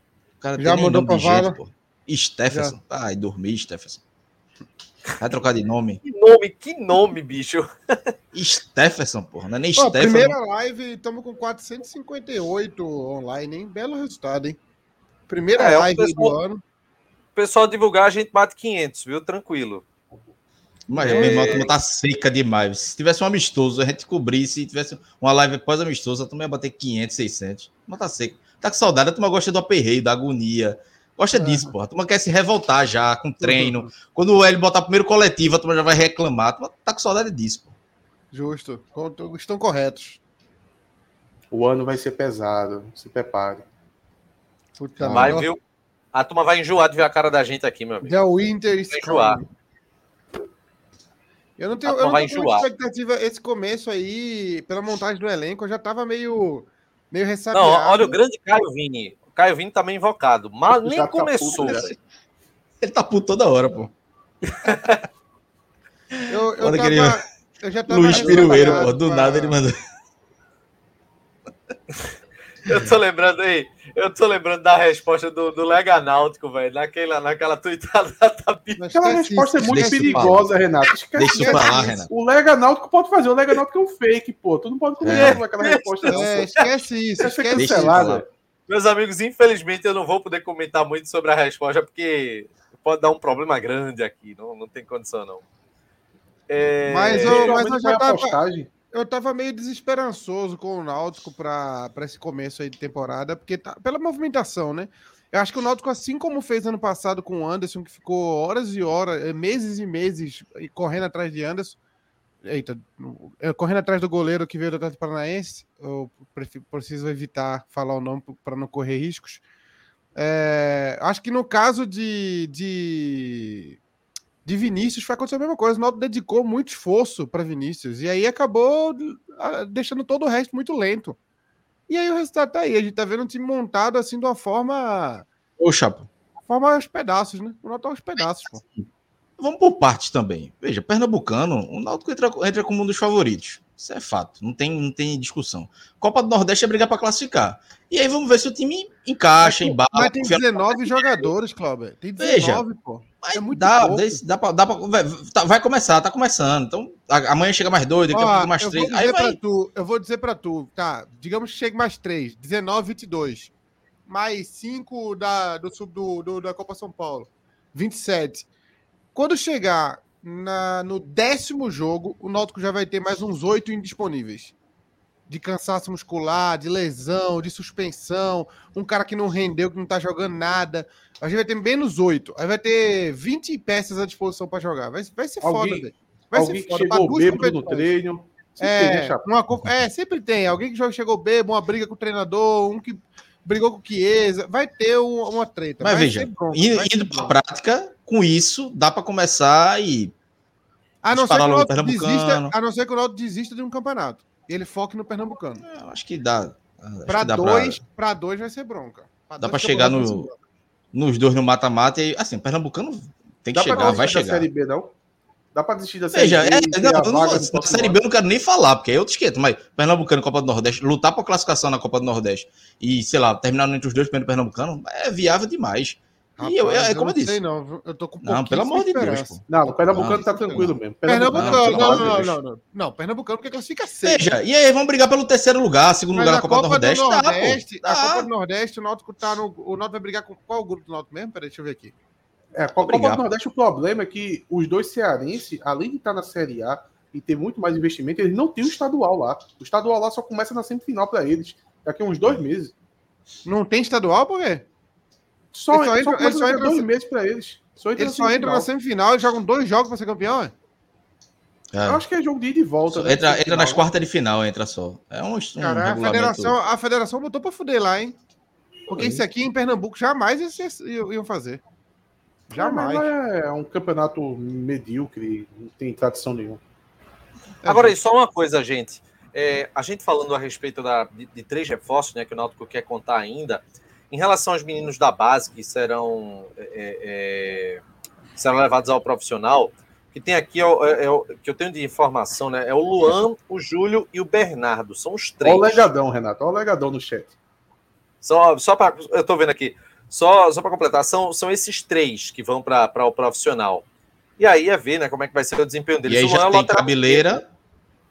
Já mandou pra vala? Jeito, Stephenson. Ai, dormi, Stephenson. Vai trocar de nome. Que nome, que nome, bicho. Stephenson, porra. Não é nem Pô, Stephenson. Primeira live, estamos com 458 online, hein? Belo resultado, hein? Primeira é, live pessoal, do ano. O pessoal divulgar, a gente bate 500, viu? Tranquilo. Mas é. mesmo, a turma tá seca demais. Se tivesse um amistoso, a gente cobrisse, se tivesse uma live pós-amistoso, a turma ia bater 500, 600. Mas tá seca. Tá com saudade, a turma gosta do aperreio, da agonia. Gosta disso, porra. A turma quer se revoltar já com treino. Uhum. Quando o Hélio botar primeiro coletivo, a turma já vai reclamar. A turma tá com saudade disso, porra. Justo. Estão corretos. O ano vai ser pesado. Se prepare. Puta vai, viu? A turma vai enjoar de ver a cara da gente aqui, meu amigo. The Winter is enjoar. Eu não tenho, eu não tenho expectativa. Esse começo aí, pela montagem do elenco, eu já tava meio, meio ressabiado. Não, olha o grande Caio Vini. O Caio Vini tá meio invocado, mas nem tá começou. Puto, ele tá puto toda hora, pô. eu, eu, tava, ele... eu já tava Luiz Pirueiro, pô, do pra... nada ele mandou. Eu tô lembrando aí, eu tô lembrando da resposta do, do Lega Náutico, velho, naquela, naquela tuitada da Bíblia. Aquela resposta é muito perigosa, Renato. Esquece, Deixa isso pra lá, Renato. O Lega Náutico pode fazer, o Lega Náutico é um fake, pô. Tu não pode comer é. aquela resposta. Não, é, esquece isso, esquece isso. Meus amigos, infelizmente eu não vou poder comentar muito sobre a resposta, porque pode dar um problema grande aqui, não, não tem condição, não. É... Mas, eu, mas eu já tava... Postagem eu tava meio desesperançoso com o Náutico para esse começo aí de temporada, porque tá, pela movimentação, né? Eu acho que o Náutico, assim como fez ano passado com o Anderson, que ficou horas e horas, eh, meses e meses correndo atrás de Anderson, eita, eh, correndo atrás do goleiro que veio do Atlético Paranaense, eu preciso evitar falar o nome para não correr riscos. É, acho que no caso de, de de Vinícius foi acontecer a mesma coisa. O Náutico dedicou muito esforço para Vinícius e aí acabou ah, deixando todo o resto muito lento. E aí o resultado tá aí. A gente tá vendo um time montado assim de uma forma. Ô, Chapa. Forma aos pedaços, né? O Náutico aos pedaços, pô. Vamos por partes também. Veja, Pernambucano, o Náutico entra, entra como um dos favoritos. Isso é fato, não tem, não tem discussão. Copa do Nordeste é brigar para classificar. E aí vamos ver se o time encaixa, em embala. Mas tem 19 jogadores, Cláudio. Tem 19, Veja, pô. É muito dá, dá, pra, dá pra, vai, tá, vai, começar, tá começando. Então, amanhã chega mais dois, daqui a pouco mais três. Aí vai. Tu, eu vou dizer para tu, tá? Digamos que chegue mais três, 19, 22. Mais cinco da, do, do, do, da Copa São Paulo, 27. Quando chegar na, no décimo jogo, o Náutico já vai ter mais uns oito indisponíveis. De cansaço muscular, de lesão, de suspensão, um cara que não rendeu, que não tá jogando nada. A gente vai ter menos oito. Aí vai ter 20 peças à disposição para jogar. Vai, vai ser alguém, foda, velho. Vai alguém ser foda. chegou bêbado no treino. É, tem, uma, é, sempre tem. Alguém que chegou bêbado, uma briga com o treinador, um que brigou com o Chiesa. Vai ter uma, uma treta. Mas veja, bronco, indo, indo para prática, com isso, dá para começar e a não, ser que o desista, a não ser que o Náutico desista de um campeonato. E ele foque no Pernambucano. É, eu acho que dá. Para dois, pra... dois vai ser bronca. Pra dá para chegar no, nos dois no mata-mata e assim, Pernambucano tem que dá chegar, vai chegar. Série B, não? Dá para desistir da Série Veja, B. É, não, não, não, da Série B eu não quero nem falar, porque é outro esquema. Mas Pernambucano, Copa do Nordeste, lutar por classificação na Copa do Nordeste e, sei lá, terminar entre os dois primeiros Pernambucano é viável demais. Rapaz, e eu, é, como eu, disse. Sei, não. Eu tô com Não, pelo amor de Deus. Pô. Não, o Pernambucano não, tá tranquilo mesmo. Pernambucano, não, não, não, não, não, não. Pernambucano porque classifica seis. Veja, e aí vamos brigar pelo terceiro lugar, segundo Mas lugar na Copa, Copa do Nordeste. Do Nordeste tá, a Copa do Nordeste, o Náutico tá no. O Náutico vai brigar com qual grupo do Náutico mesmo? Peraí, deixa eu ver aqui. É, a Copa do Nordeste, o problema é que os dois cearenses, além de estar na Série A e ter muito mais investimento, eles não têm o estadual lá. O estadual lá só começa na semifinal para eles, daqui a uns dois meses. Não tem estadual por quê? Só, ele só, entra, só entra dois meses para eles. Só entra só entra na semifinal e jogam dois jogos para ser campeão, é? É. Eu acho que é jogo de ida e volta. Né? Entra, entra nas quartas de final, entra só. É um, um Cara, a federação, a federação botou para fuder lá, hein? Porque Oi. isso aqui em Pernambuco jamais iam fazer. Jamais. É, é um campeonato medíocre, não tem tradição nenhuma. Agora, só uma coisa, gente. É, a gente falando a respeito da, de, de, três reforços, né, que o Náutico quer contar ainda. Em relação aos meninos da base que serão, é, é, é serão levados ao profissional, que tem aqui, é, é, é que eu tenho de informação, né? É o Luan, o Júlio e o Bernardo. São os três. Olha o legadão, Renato. Olha o legadão no chat. Só, só para. Eu estou vendo aqui. Só, só para completar, são, são esses três que vão para o profissional. E aí é ver né, como é que vai ser o desempenho deles. E aí já tem cabeleira.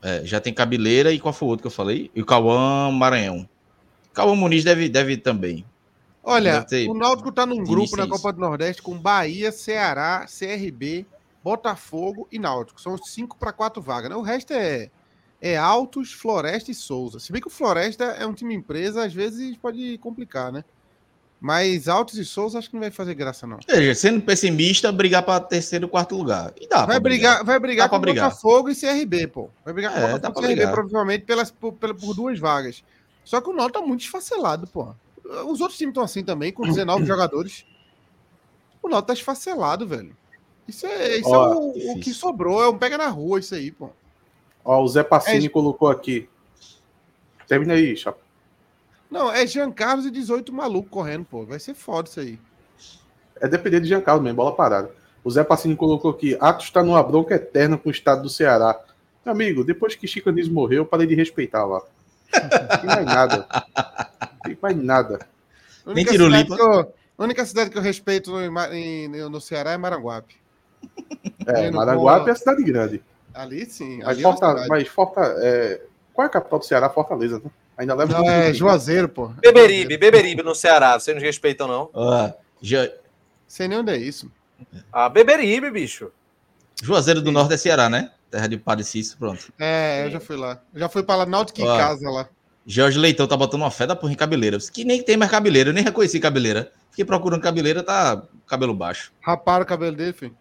É, já tem cabeleira e qual foi o outro que eu falei? E o Cauã Maranhão. Cauã Muniz deve, deve também. Olha, o Náutico está num grupo na Copa do Nordeste com Bahia, Ceará, CRB, Botafogo e Náutico. São cinco para quatro vagas. Né? O resto é, é Altos, Floresta e Souza. Se bem que o Floresta é um time empresa, às vezes pode complicar, né? Mas Altos e Souza acho que não vai fazer graça, não. É, sendo pessimista, brigar para terceiro e quarto lugar. E dá vai brigar, brigar, vai brigar com brigar. Botafogo e CRB, pô. Vai brigar com é, Botafogo e CRB, provavelmente pelas, por, por duas vagas. Só que o Náutico tá muito esfacelado, pô. Os outros times estão assim também, com 19 jogadores. O Náutico tá esfacelado, velho. Isso é, isso Ó, é o, o, que sobrou, é um pega na rua isso aí, pô. Ó, o Zé Passini é... colocou aqui. Termina aí, Chapa. Não, é Jean Carlos e 18 maluco correndo, pô. Vai ser foda isso aí. É depender de Jean Carlos mesmo, bola parada. O Zé Passini colocou aqui: Atos está numa bronca eterna com o estado do Ceará. Meu amigo, depois que Chico Anísio morreu, eu parei de respeitar lá. Não tem mais nada. Não tem mais nada. Nem. A única cidade que eu respeito no, no Ceará é Maranguape. É, Maranguape é a cidade grande. Ali sim. Mas, ali é Forta, é mas Forta, é... qual é a capital do Ceará? Fortaleza, né? Ainda leva. Não, é Juazeiro, pô. Beberibe, Beberibe no Ceará. Vocês não respeitam, não? Ah, já... Sei nem onde é isso. Ah, Beberibe, bicho. Juazeiro do Norte é Ceará, né? Terra de Padre Cícero, pronto. É, eu já fui lá. já fui para lá, Náutico em casa lá. Jorge Leitão tá botando uma fé da porra em cabeleira. Que nem tem mais cabeleira, eu nem reconheci cabeleira. Fiquei procurando cabeleira, tá cabelo baixo. Raparam o cabelo dele, filho.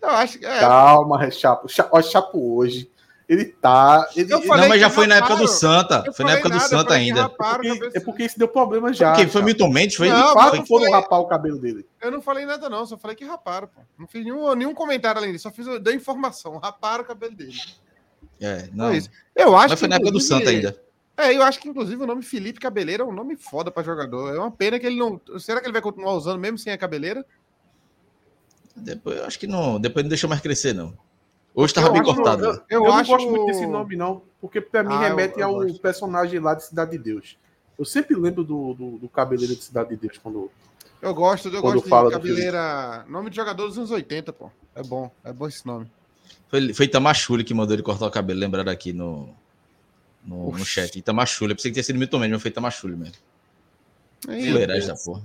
Eu acho que. É. Calma, Chapo. Ó, Chapo hoje. Ele tá. Ele, não, mas já foi na época do Santa. Foi na época nada, do Santa ainda. Raparam, é, porque, é porque isso deu problema já. Porque foi Milton Mendes? Foi não, fato foram rapar o cabelo dele. Eu não falei nada, não. Só falei que raparam, pô. Não fiz nenhum, nenhum comentário além disso. Só fiz da informação. Raparam o cabelo dele. É, não. É eu acho mas foi na época do Santa ainda. É, eu acho que inclusive o nome Felipe Cabeleira é um nome foda pra jogador. É uma pena que ele não. Será que ele vai continuar usando mesmo sem a cabeleira? Depois, eu acho que não. Depois não deixou mais crescer, não. Hoje estava bem cortado. Eu, eu, eu, eu acho... não gosto muito desse nome, não, porque para mim ah, remete ao gosto. personagem lá de Cidade de Deus. Eu sempre lembro do, do, do cabeleiro de Cidade de Deus quando. Eu gosto, eu gosto de cabeleira. Nome de jogador dos anos 80, pô. É bom, é bom esse nome. Foi, foi Itamachule que mandou ele cortar o cabelo, lembraram aqui no, no, no chat. Itamachule. Eu pensei que tinha sido Milton Mendes, mas foi Itamachule mesmo. Fuleiragem da porra.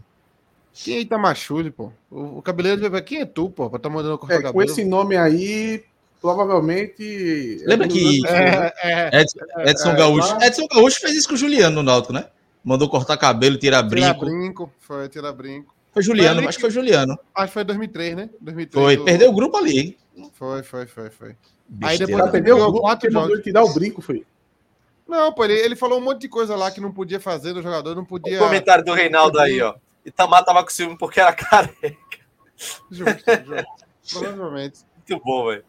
Quem é Itamachule, pô? O, o cabeleiro quem é tu, pô? Pra tá mandando cortar é, cabelo. Com esse nome aí, provavelmente. Lembra que é, é, Edson, Edson é, Gaúcho. Edson Gaúcho fez isso com o Juliano no Náutico, né? Mandou cortar cabelo, tirar brinco. Tirar brinco, foi tirar brinco. Foi Juliano, acho que foi Juliano. Acho que foi 2003, né? 2003 foi, do... perdeu o grupo ali. Foi, foi, foi, foi. Aí depois perdeu o grupo, quatro jogos. Ele tirar o brinco, foi. Não, pô, ele, ele falou um monte de coisa lá que não podia fazer do jogador, não podia. O comentário do Reinaldo aí, ó. Itamar tava com ciúme porque era careca. Justo, justo. Provavelmente. Muito bom, velho.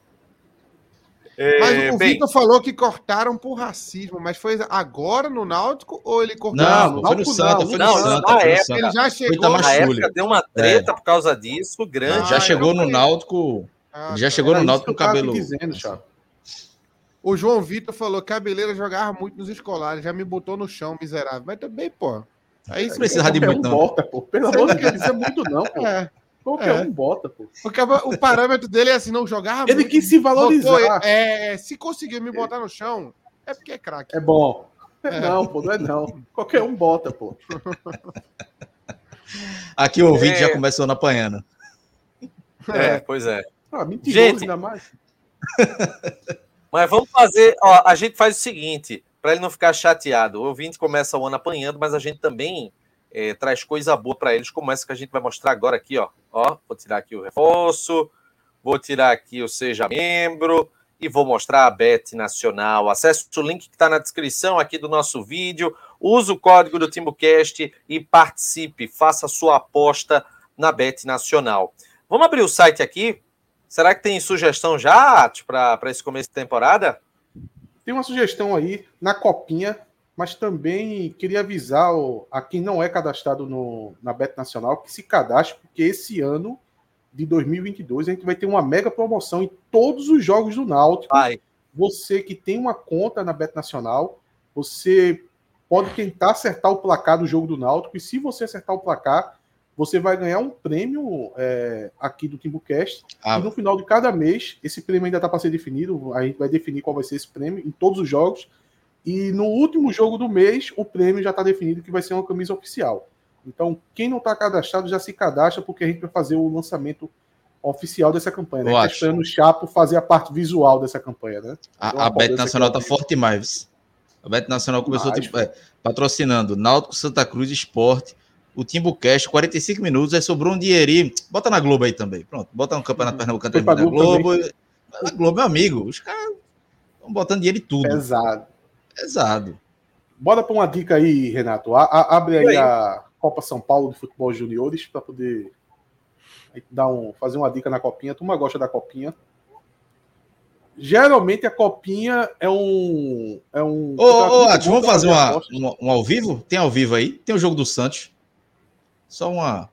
É, mas o bem... Vitor falou que cortaram por racismo, mas foi agora no Náutico ou ele cortou? Não, não foi no Santa, foi no não, Santa. Na época, ele já chegou. Na época deu uma treta é. por causa disso, grande. Ah, já chegou no Náutico. Ah, já chegou no Náutico com o cabelo. Dizendo, o João Vitor falou: cabeleira jogava muito nos escolares, já me botou no chão, miserável. Mas também, pô. Aí você precisa de muito, não. Bota, pô. Pelo amor de Deus, isso é muito, não, pô. É. Qualquer é. um bota, pô. Porque o parâmetro dele é assim, não jogar Ele muito, quis se valorizar. Botou, é, se conseguir me botar no chão, é porque é craque. É bom. É. Não, pô, não é não. Qualquer um bota, pô. Aqui o ouvinte é. já começou na apanhando. É, pois é. Ah, mentiroso gente, ainda mais. Mas vamos fazer, ó, a gente faz o seguinte, para ele não ficar chateado. O ouvinte começa o ano apanhando, mas a gente também é, traz coisa boa para eles, como essa que a gente vai mostrar agora aqui, ó. ó. Vou tirar aqui o reforço, vou tirar aqui o Seja Membro e vou mostrar a Bet Nacional. Acesse o link que está na descrição aqui do nosso vídeo, use o código do TimbuCast e participe, faça sua aposta na Bet Nacional. Vamos abrir o site aqui. Será que tem sugestão já para esse começo de temporada? Tem uma sugestão aí na copinha mas também queria avisar a quem não é cadastrado no, na Bet Nacional que se cadastre, porque esse ano de 2022 a gente vai ter uma mega promoção em todos os jogos do Náutico. Ai. Você que tem uma conta na Bet Nacional, você pode tentar acertar o placar do jogo do Náutico, e se você acertar o placar, você vai ganhar um prêmio é, aqui do Timbucast. Ah. E no final de cada mês, esse prêmio ainda está para ser definido, a gente vai definir qual vai ser esse prêmio em todos os jogos. E no último jogo do mês, o prêmio já está definido que vai ser uma camisa oficial. Então, quem não está cadastrado já se cadastra, porque a gente vai fazer o lançamento oficial dessa campanha. Né? Está esperando o Chapo fazer a parte visual dessa campanha. Né? A, então, a Bet Nacional está forte demais. A Bet Nacional começou tipo, é, patrocinando Náutico Santa Cruz Esporte, o Timbucast, 45 minutos, aí sobrou um dinheirinho. Bota na Globo aí também. Pronto, bota no Campeonato uhum. Pernambucano na Globo. Na Globo, meu amigo. Os caras estão botando dinheiro em tudo. Pesado. Pesado. Bora para uma dica aí, Renato. A, a, abre aí, aí, a Copa São Paulo de Futebol Juniores para poder Dar um, fazer uma dica na copinha. Turma gosta da copinha. Geralmente a copinha é um. É um ô, ô, Atos, vamos fazer uma, uma, um ao vivo? Tem ao vivo aí? Tem o jogo do Santos. Só uma.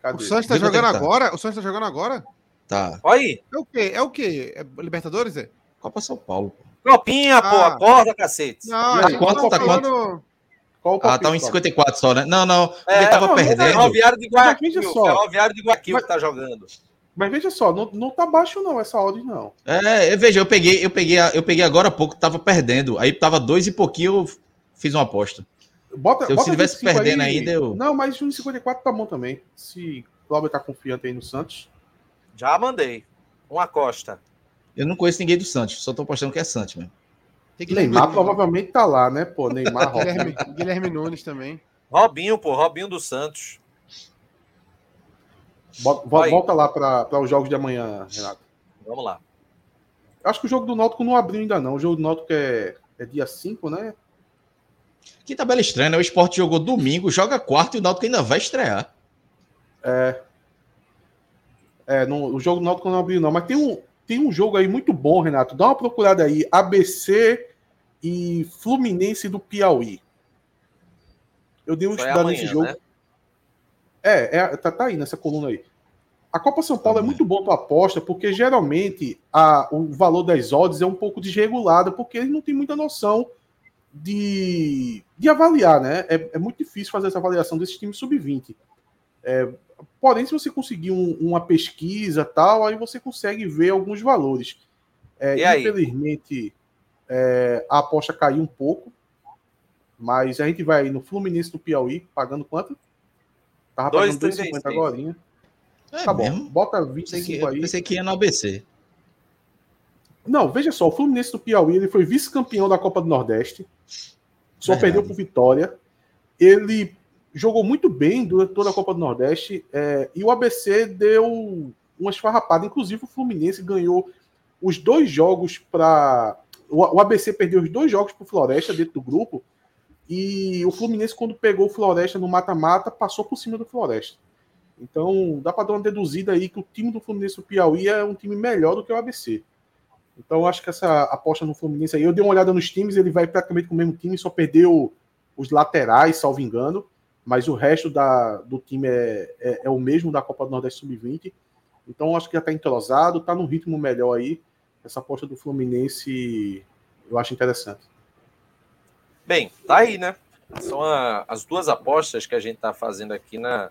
Cadê? O Santos tá jogando agora? O Santos tá jogando agora? Tá. Olha aí. É o quê? É o quê? É Libertadores? É? Copa São Paulo. Copinha, ah. pô, acorda, cacete. Não, tá quanto? Tá quanto? Qual o ah, tá em 54 só, né? Não, não. É, ele tava não, perdendo. É Ferroviário de Guayaquil. Ferroviário de Guayaquil que tá jogando. Mas veja só, não, não tá baixo não essa odd não. É, veja, eu peguei, eu peguei, eu peguei agora há pouco, tava perdendo. Aí tava dois e pouquinho, eu fiz uma aposta. Bota, se eu estivesse perdendo aí, ainda, eu. Não, mas 1,54 tá bom também. Se o Cláudio tá confiante aí no Santos. Já mandei. Uma costa. Eu não conheço ninguém do Santos, só tô apostando que é Santos mesmo. Neymar provavelmente tá lá, né, pô? Neymar, Guilherme, Guilherme Nunes também. Robinho, pô, Robinho do Santos. Volta, volta lá para os jogos de amanhã, Renato. Vamos lá. Acho que o jogo do Náutico não abriu ainda não. O jogo do Náutico é, é dia 5, né? Que tabela estranha, né? O Sport jogou domingo, joga quarto e o Náutico ainda vai estrear. É. É, no, o jogo do Náutico não abriu não, mas tem um, tem um jogo aí muito bom, Renato. Dá uma procurada aí. ABC e Fluminense do Piauí. Eu dei um Só estudado é nesse jogo. Né? É, é tá, tá, aí nessa coluna aí. A Copa São Paulo é muito bom para aposta, porque geralmente a, o valor das odds é um pouco desregulado, porque eles não têm muita noção de, de avaliar, né? É, é muito difícil fazer essa avaliação desses times sub-20. É, porém, se você conseguir um, uma pesquisa tal, aí você consegue ver alguns valores. É, infelizmente, é, a aposta caiu um pouco, mas a gente vai no Fluminense do Piauí, pagando quanto? Tava pagando 2,50 agora. É tá mesmo? bom, bota 25 pensei que, aí. Pensei que ia no ABC. Não, veja só, o Fluminense do Piauí ele foi vice-campeão da Copa do Nordeste. Só Verdade. perdeu por vitória. Ele jogou muito bem durante toda a Copa do Nordeste. É, e o ABC deu uma esfarrapada. Inclusive, o Fluminense ganhou os dois jogos para. O ABC perdeu os dois jogos para o Floresta dentro do grupo. E o Fluminense, quando pegou o Floresta no mata-mata, passou por cima do Floresta. Então, dá para dar uma deduzida aí que o time do Fluminense do Piauí é um time melhor do que o ABC. Então, acho que essa aposta no Fluminense aí, eu dei uma olhada nos times, ele vai praticamente com o mesmo time, só perdeu os laterais, salvo engano, mas o resto da, do time é, é, é o mesmo da Copa do Nordeste Sub-20. Então, acho que já está entrosado, está num ritmo melhor aí. Essa aposta do Fluminense eu acho interessante. Bem, tá aí, né? São a, as duas apostas que a gente tá fazendo aqui na,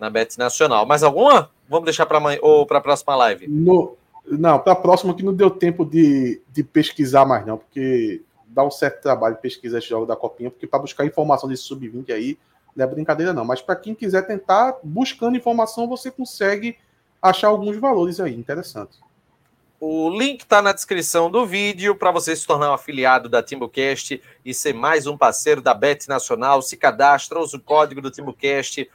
na Bet Nacional. Mais alguma? Vamos deixar para amanhã ou para a próxima live? No, não, para a próxima que não deu tempo de, de pesquisar mais, não, porque dá um certo trabalho pesquisar esse jogo da Copinha, porque para buscar informação desse sub-20 aí não é brincadeira, não. Mas para quem quiser tentar, buscando informação, você consegue achar alguns valores aí interessantes. O link está na descrição do vídeo para você se tornar um afiliado da TimbuCast e ser mais um parceiro da Bet Nacional. Se cadastra, usa o código do TimbuCast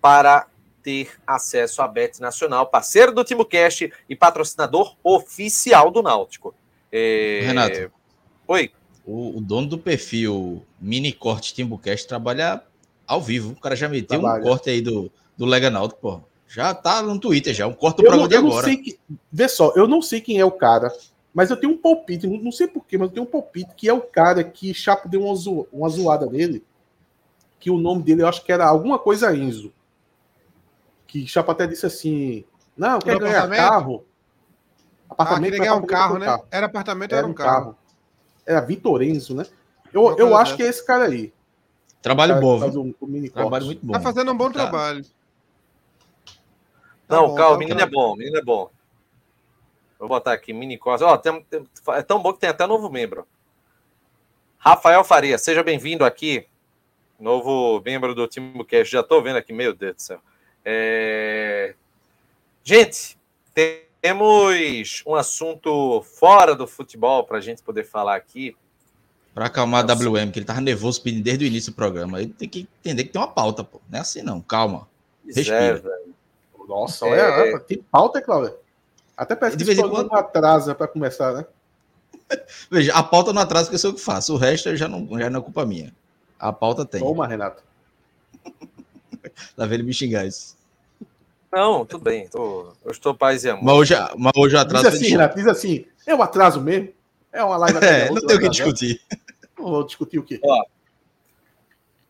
para ter acesso à Bet Nacional, parceiro do TimbuCast e patrocinador oficial do Náutico. É... Renato. Oi. O, o, dono do perfil Mini Corte TimbuCast trabalha ao vivo. O cara já meteu trabalha. um corte aí do, do Lega Náutico, porra. Já tá no Twitter, já. Um corta o programa de agora. Que, vê só, eu não sei quem é o cara, mas eu tenho um palpite, não, não sei porquê, mas eu tenho um palpite que é o cara que Chapo deu uma, zo, uma zoada nele. Que o nome dele eu acho que era alguma coisa Enzo. Que Chapo até disse assim: Não, quer ganhar apartamento? carro. Apartamento ah, ganhar um carro, né? Carro. Era apartamento, era, era um carro. carro. Era Vitorenzo, né? Eu, eu acho que é esse cara aí. Trabalho bom. Um, um Trabalho muito bom. Tá fazendo um bom tá. trabalho. Tá não, bom, calma, tá o menino é bom, o menino é bom. Vou botar aqui, mini Costa. Ó, tem, tem, é tão bom que tem até novo membro. Rafael Faria, seja bem-vindo aqui. Novo membro do time que já estou vendo aqui, meu Deus do céu. É... Gente, temos um assunto fora do futebol para a gente poder falar aqui. Para acalmar a WM, que ele tava nervoso pedindo desde o início do programa. Ele tem que entender que tem uma pauta, pô. Não é assim, não. Calma. Respira. É, nossa, é... olha, tem pauta, Cláudio. Até parece de que vez em quando atrasa para começar, né? Veja, a pauta não atrasa porque eu sou o que faço. O resto já não, já não é culpa minha. A pauta tem. Toma, Renato. Tá vendo me xingar isso. Não, tudo bem. Tô, eu estou paz e amor. Mas hoje, mas hoje o atraso. Diz assim, Renato, diz assim. É o atraso mesmo? É uma live É, não tem o que discutir. Não vou discutir o quê? Ó,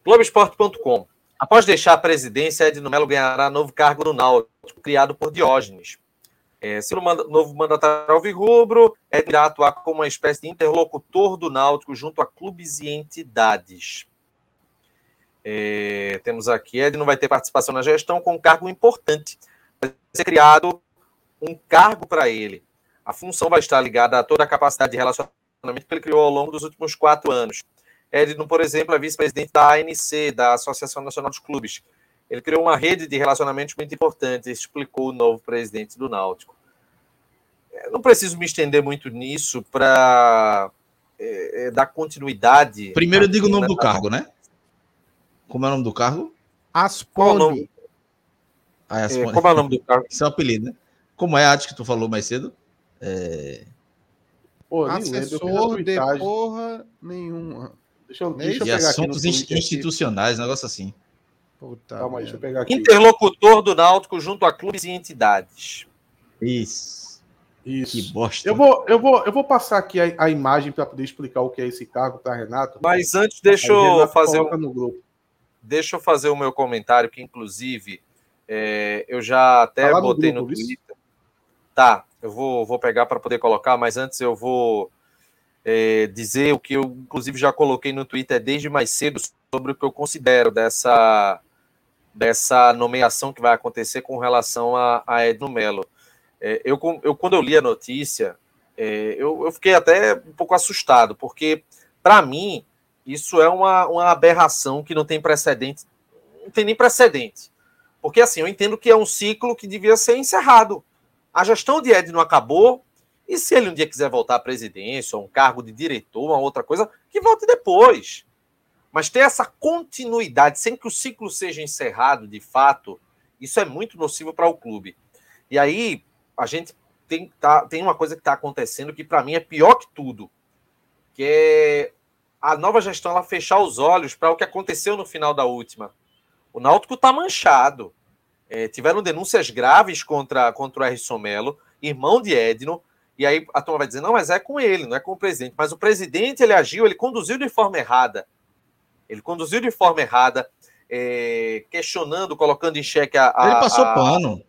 Globoesporte.com. Após deixar a presidência, Edno Melo ganhará novo cargo no Náutico, criado por Diógenes. É, sendo manda, novo mandatário alvirrubro, é irá atuar como uma espécie de interlocutor do Náutico junto a clubes e entidades. É, temos aqui, Ed não vai ter participação na gestão com um cargo importante. Vai ser criado um cargo para ele. A função vai estar ligada a toda a capacidade de relacionamento que ele criou ao longo dos últimos quatro anos. Edno, por exemplo, é vice-presidente da ANC, da Associação Nacional dos Clubes. Ele criou uma rede de relacionamentos muito importante, explicou o novo presidente do Náutico. Eu não preciso me estender muito nisso para é, é, dar continuidade. Primeiro diga o nome do cargo, né? Como é o nome do cargo? Asponde. Ah, é É, como é o nome do cargo? Isso é o apelido, né? Como é a arte que tu falou mais cedo? É... Pô, Assessor de porra nenhuma. Deixa eu, deixa eu pegar aqui no assuntos aqui. institucionais, um negócio assim. Puta Calma aí, deixa eu pegar aqui. Interlocutor do Náutico junto a clubes e entidades. Isso. Que Isso. bosta. Eu vou, eu vou, eu vou passar aqui a, a imagem para poder explicar o que é esse cargo para Renato. Mas antes, deixa eu fazer um no grupo. Deixa eu fazer o meu comentário, que inclusive é, eu já até Tá lá no botei grupo, no? Twitter. Tá, eu vou, vou pegar para poder colocar, mas antes eu vou é, dizer o que eu, inclusive, já coloquei no Twitter desde mais cedo sobre o que eu considero dessa, dessa nomeação que vai acontecer com relação a, a Edno Melo. É, eu, eu, quando eu li a notícia, é, eu, eu fiquei até um pouco assustado, porque, para mim, isso é uma, uma aberração que não tem precedente, não tem nem precedente. Porque, assim, eu entendo que é um ciclo que devia ser encerrado. A gestão de Ed não acabou, e se ele um dia quiser voltar à presidência, ou um cargo de diretor, uma outra coisa, que volte depois. Mas ter essa continuidade, sem que o ciclo seja encerrado de fato, isso é muito nocivo para o clube. E aí, a gente tem, tá, tem uma coisa que está acontecendo que, para mim, é pior que tudo, que é a nova gestão ela fechar os olhos para o que aconteceu no final da última. O Náutico está manchado. É, tiveram denúncias graves contra, contra o Erison Melo, irmão de Edno, e aí a turma vai dizer, não, mas é com ele, não é com o presidente. Mas o presidente, ele agiu, ele conduziu de forma errada. Ele conduziu de forma errada, é, questionando, colocando em xeque a, a, Ele passou a- pano.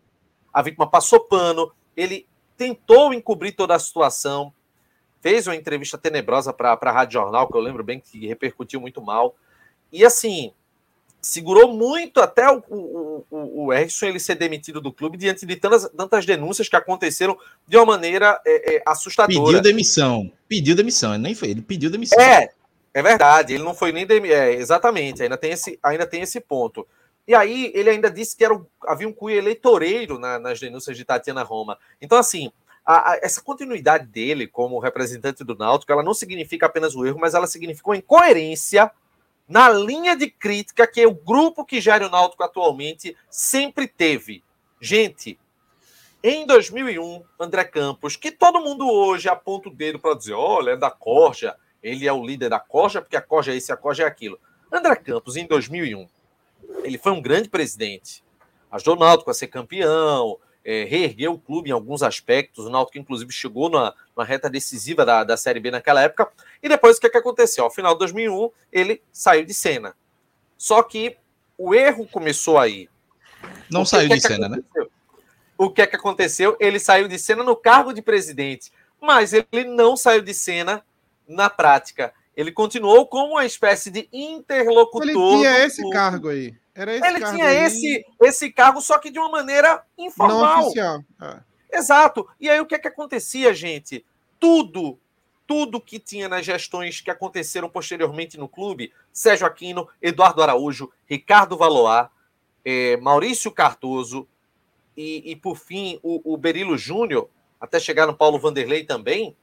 a vítima passou pano, ele tentou encobrir toda a situação, fez uma entrevista tenebrosa para a Rádio Jornal, que eu lembro bem que repercutiu muito mal. E assim, segurou muito até o, o, o, o ele ser demitido do clube diante de tantas, tantas denúncias que aconteceram de uma maneira é, é, assustadora. Pediu demissão. Pediu demissão. Ele nem foi. Ele pediu demissão. É, é verdade. Ele não foi nem demi... é, exatamente. Ainda tem esse, ainda tem esse ponto. E aí ele ainda disse que era havia um cunho eleitoreiro na- nas denúncias de Tatiana Roma. Então assim, a- a- essa continuidade dele como representante do Náutico, ela não significa apenas o erro, mas ela significa uma incoerência na linha de crítica que o grupo que gera o Náutico atualmente sempre teve. Gente, em 2001, André Campos, que todo mundo hoje aponta o dedo para dizer, olha, é da Corja, ele é o líder da Corja, porque a Corja é isso a Corja é aquilo. André Campos, em 2001, ele foi um grande presidente. Ajudou o Náutico a ser campeão, é, reergueu o clube em alguns aspectos. O Náutico, inclusive, chegou na, na reta decisiva da, da Série B naquela época. E depois, o que, é que aconteceu? Ao final de 2001, ele saiu de cena. Só que o erro começou aí. Não que saiu que de é que cena, né? aconteceu? O que é que aconteceu? Ele saiu de cena no cargo de presidente, mas ele não saiu de cena na prática. Ele continuou como uma espécie de interlocutor. Ele tinha esse cargo aí. Era esse Ele tinha aí, esse, esse cargo, só que de uma maneira não informal. oficial. É. Exato. E aí o que é que acontecia, gente? Tudo, tudo que tinha nas gestões que aconteceram posteriormente no clube, Sérgio Aquino, Eduardo Araújo, Ricardo Valoar, eh, Maurício Cardoso e, e, por fim, o, o Berilo Júnior, até chegar no Paulo Vanderlei também,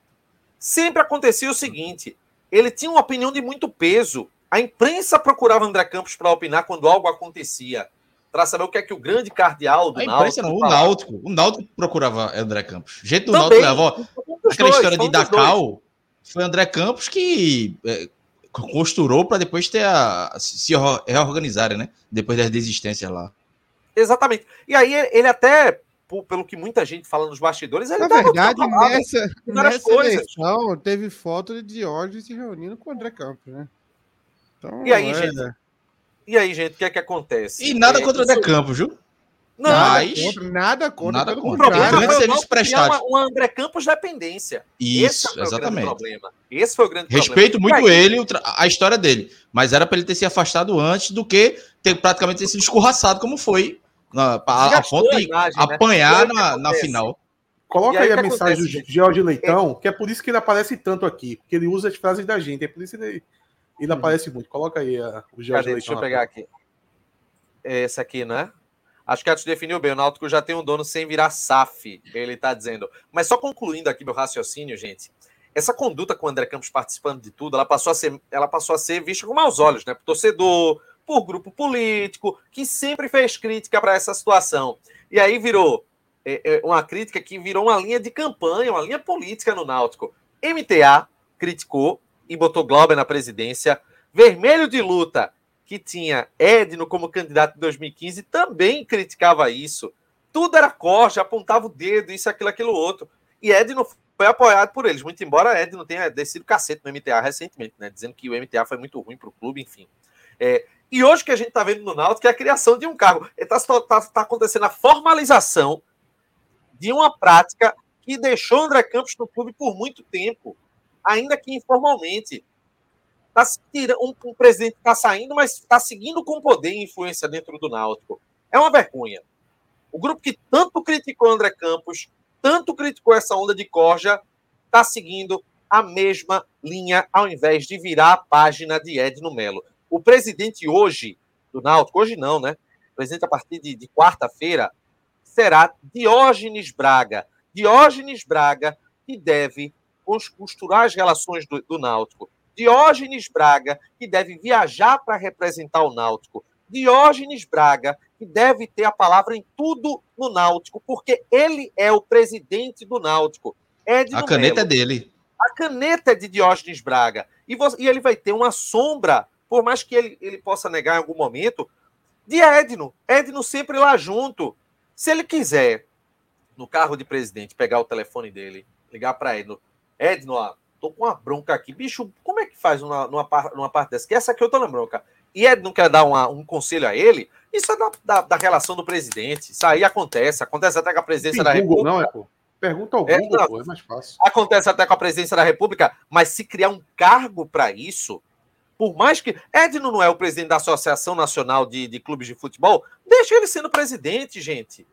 sempre acontecia o seguinte: ele tinha uma opinião de muito peso. A imprensa procurava André Campos para opinar quando algo acontecia, para saber o que é que o grande cardeal do A imprensa não, o. Náutico. O Náutico procurava André Campos. O jeito do Também. Náutico levou. Aquela dois, história de. Dacal foi André Campos que é, costurou para depois ter a, se reorganizarem, né? Depois das desistências lá. Exatamente. E aí ele até, pelo que muita gente fala nos bastidores, ele Na verdade, nessa, nessa eleição teve foto de Diógenes se reunindo com o André Campos, né? Então, e aí, é... gente? E aí, gente, o que é que acontece? E nada é, contra o André Campos, viu? Não, nada contra, nada contra. Nada contra. O problema foi serviço prestado. Uma, uma André Campos dependência. Isso, Esse exatamente. problema. Esse foi o grande Respeito problema. muito ele, a história dele. Mas era para ele ter se afastado antes do que ter praticamente ter sido escorraçado, como foi na, a, a ponto de imagem, né? apanhar né? na, na final. Coloca aí, aí a mensagem acontece, do George Leitão, é. que é por isso que ele aparece tanto aqui, porque ele usa as frases da gente, é por isso que ele, ele uhum. aparece muito. Coloca aí a, o George Cadê? Leitão. Deixa eu pegar aqui. Esse aqui, né? Acho que a gente definiu bem. O Náutico já tem um dono sem virar SAF, ele está dizendo. Mas só concluindo aqui meu raciocínio, gente. Essa conduta com o André Campos participando de tudo, ela passou a ser, ela passou a ser vista com maus olhos, né? Por torcedor, por grupo político, que sempre fez crítica para essa situação. E aí virou é, é, uma crítica que virou uma linha de campanha, uma linha política no Náutico. MTA criticou e botou Glauber na presidência. Vermelho de luta que tinha Edno como candidato em 2015 também criticava isso. Tudo era corte, apontava o dedo, isso, aquilo, aquilo outro. E Edno foi apoiado por eles, muito embora Edno tenha descido cacete no MTA recentemente, né? Dizendo que o MTA foi muito ruim para o clube, enfim. É, e hoje que a gente está vendo no Náutico é a criação de um cargo. Está tá, tá acontecendo a formalização de uma prática que deixou André Campos no clube por muito tempo, ainda que informalmente. Tá, um, um presidente está saindo, mas está seguindo com poder e influência dentro do Náutico. É uma vergonha. O grupo que tanto criticou André Campos, tanto criticou essa onda de corja, está seguindo a mesma linha, ao invés de virar a página de Edno Melo. O presidente hoje do Náutico, hoje não, né? O presidente a partir de, de quarta-feira será Diógenes Braga. Diógenes Braga que deve costurar as relações do, do Náutico Diógenes Braga, que deve viajar para representar o Náutico. Diógenes Braga, que deve ter a palavra em tudo no Náutico, porque ele é o presidente do Náutico. Edno a caneta Melo. é dele. A caneta é de Diógenes Braga. E, você, e, ele vai ter uma sombra, por mais que ele, ele possa negar em algum momento, de Edno. Edno sempre lá junto. Se ele quiser, no carro de presidente, pegar o telefone dele, ligar para Edno. Edno, ó, tô com uma bronca aqui. Bicho, como é que faz numa, numa, numa parte dessa? Que essa aqui eu tô na bronca. E Ed não quer dar uma, um conselho a ele, isso é da, da, da, relação do presidente. Isso aí acontece. Acontece até com a presidência da Google, República. Não, é, pô. Pergunta ao é, Google, é, pô, é mais fácil. Acontece até com a presidência da República, mas se criar um cargo para isso, por mais que. Edno não é o presidente da Associação Nacional de, de Clubes de Futebol, deixa ele sendo presidente, gente.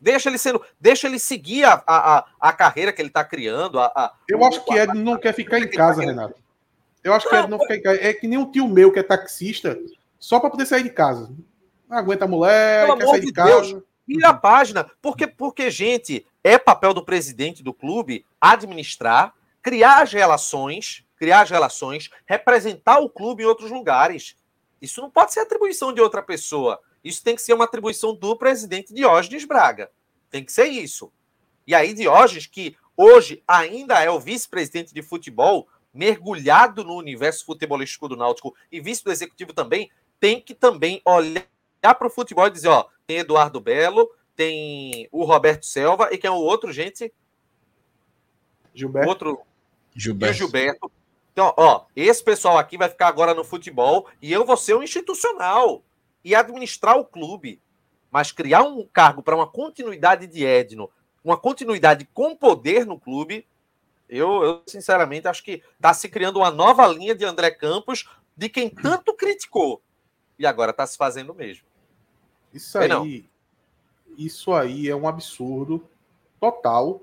Deixa ele sendo, deixa ele seguir a, a, a carreira que ele está criando. A, a, eu acho que Ed não quer ficar em casa, Renato. Eu acho que Ed não quer em casa. É que nem um tio meu que é taxista, só para poder sair de casa. Não aguenta a mulher, Pelo quer sair de, de casa. Vira a página. Porque, porque, gente, é papel do presidente do clube administrar, criar as relações, criar as relações, representar o clube em outros lugares. Isso não pode ser atribuição de outra pessoa. Isso tem que ser uma atribuição do presidente Diógenes Braga. Tem que ser isso. E aí, Diógenes, que hoje ainda é o vice-presidente de futebol, mergulhado no universo futebolístico do Náutico e vice do executivo também, tem que também olhar para o futebol e dizer: ó, tem Eduardo Belo, tem o Roberto Selva e quem é o outro, gente? Gilberto. Outro. Gilberto. Gilberto. Então, ó, esse pessoal aqui vai ficar agora no futebol e eu vou ser um institucional e administrar o clube. Mas criar um cargo para uma continuidade de Edno, uma continuidade com poder no clube, eu, eu sinceramente acho que está se criando uma nova linha de André Campos, de quem tanto criticou, e agora está se fazendo mesmo. Isso aí, isso aí é um absurdo total.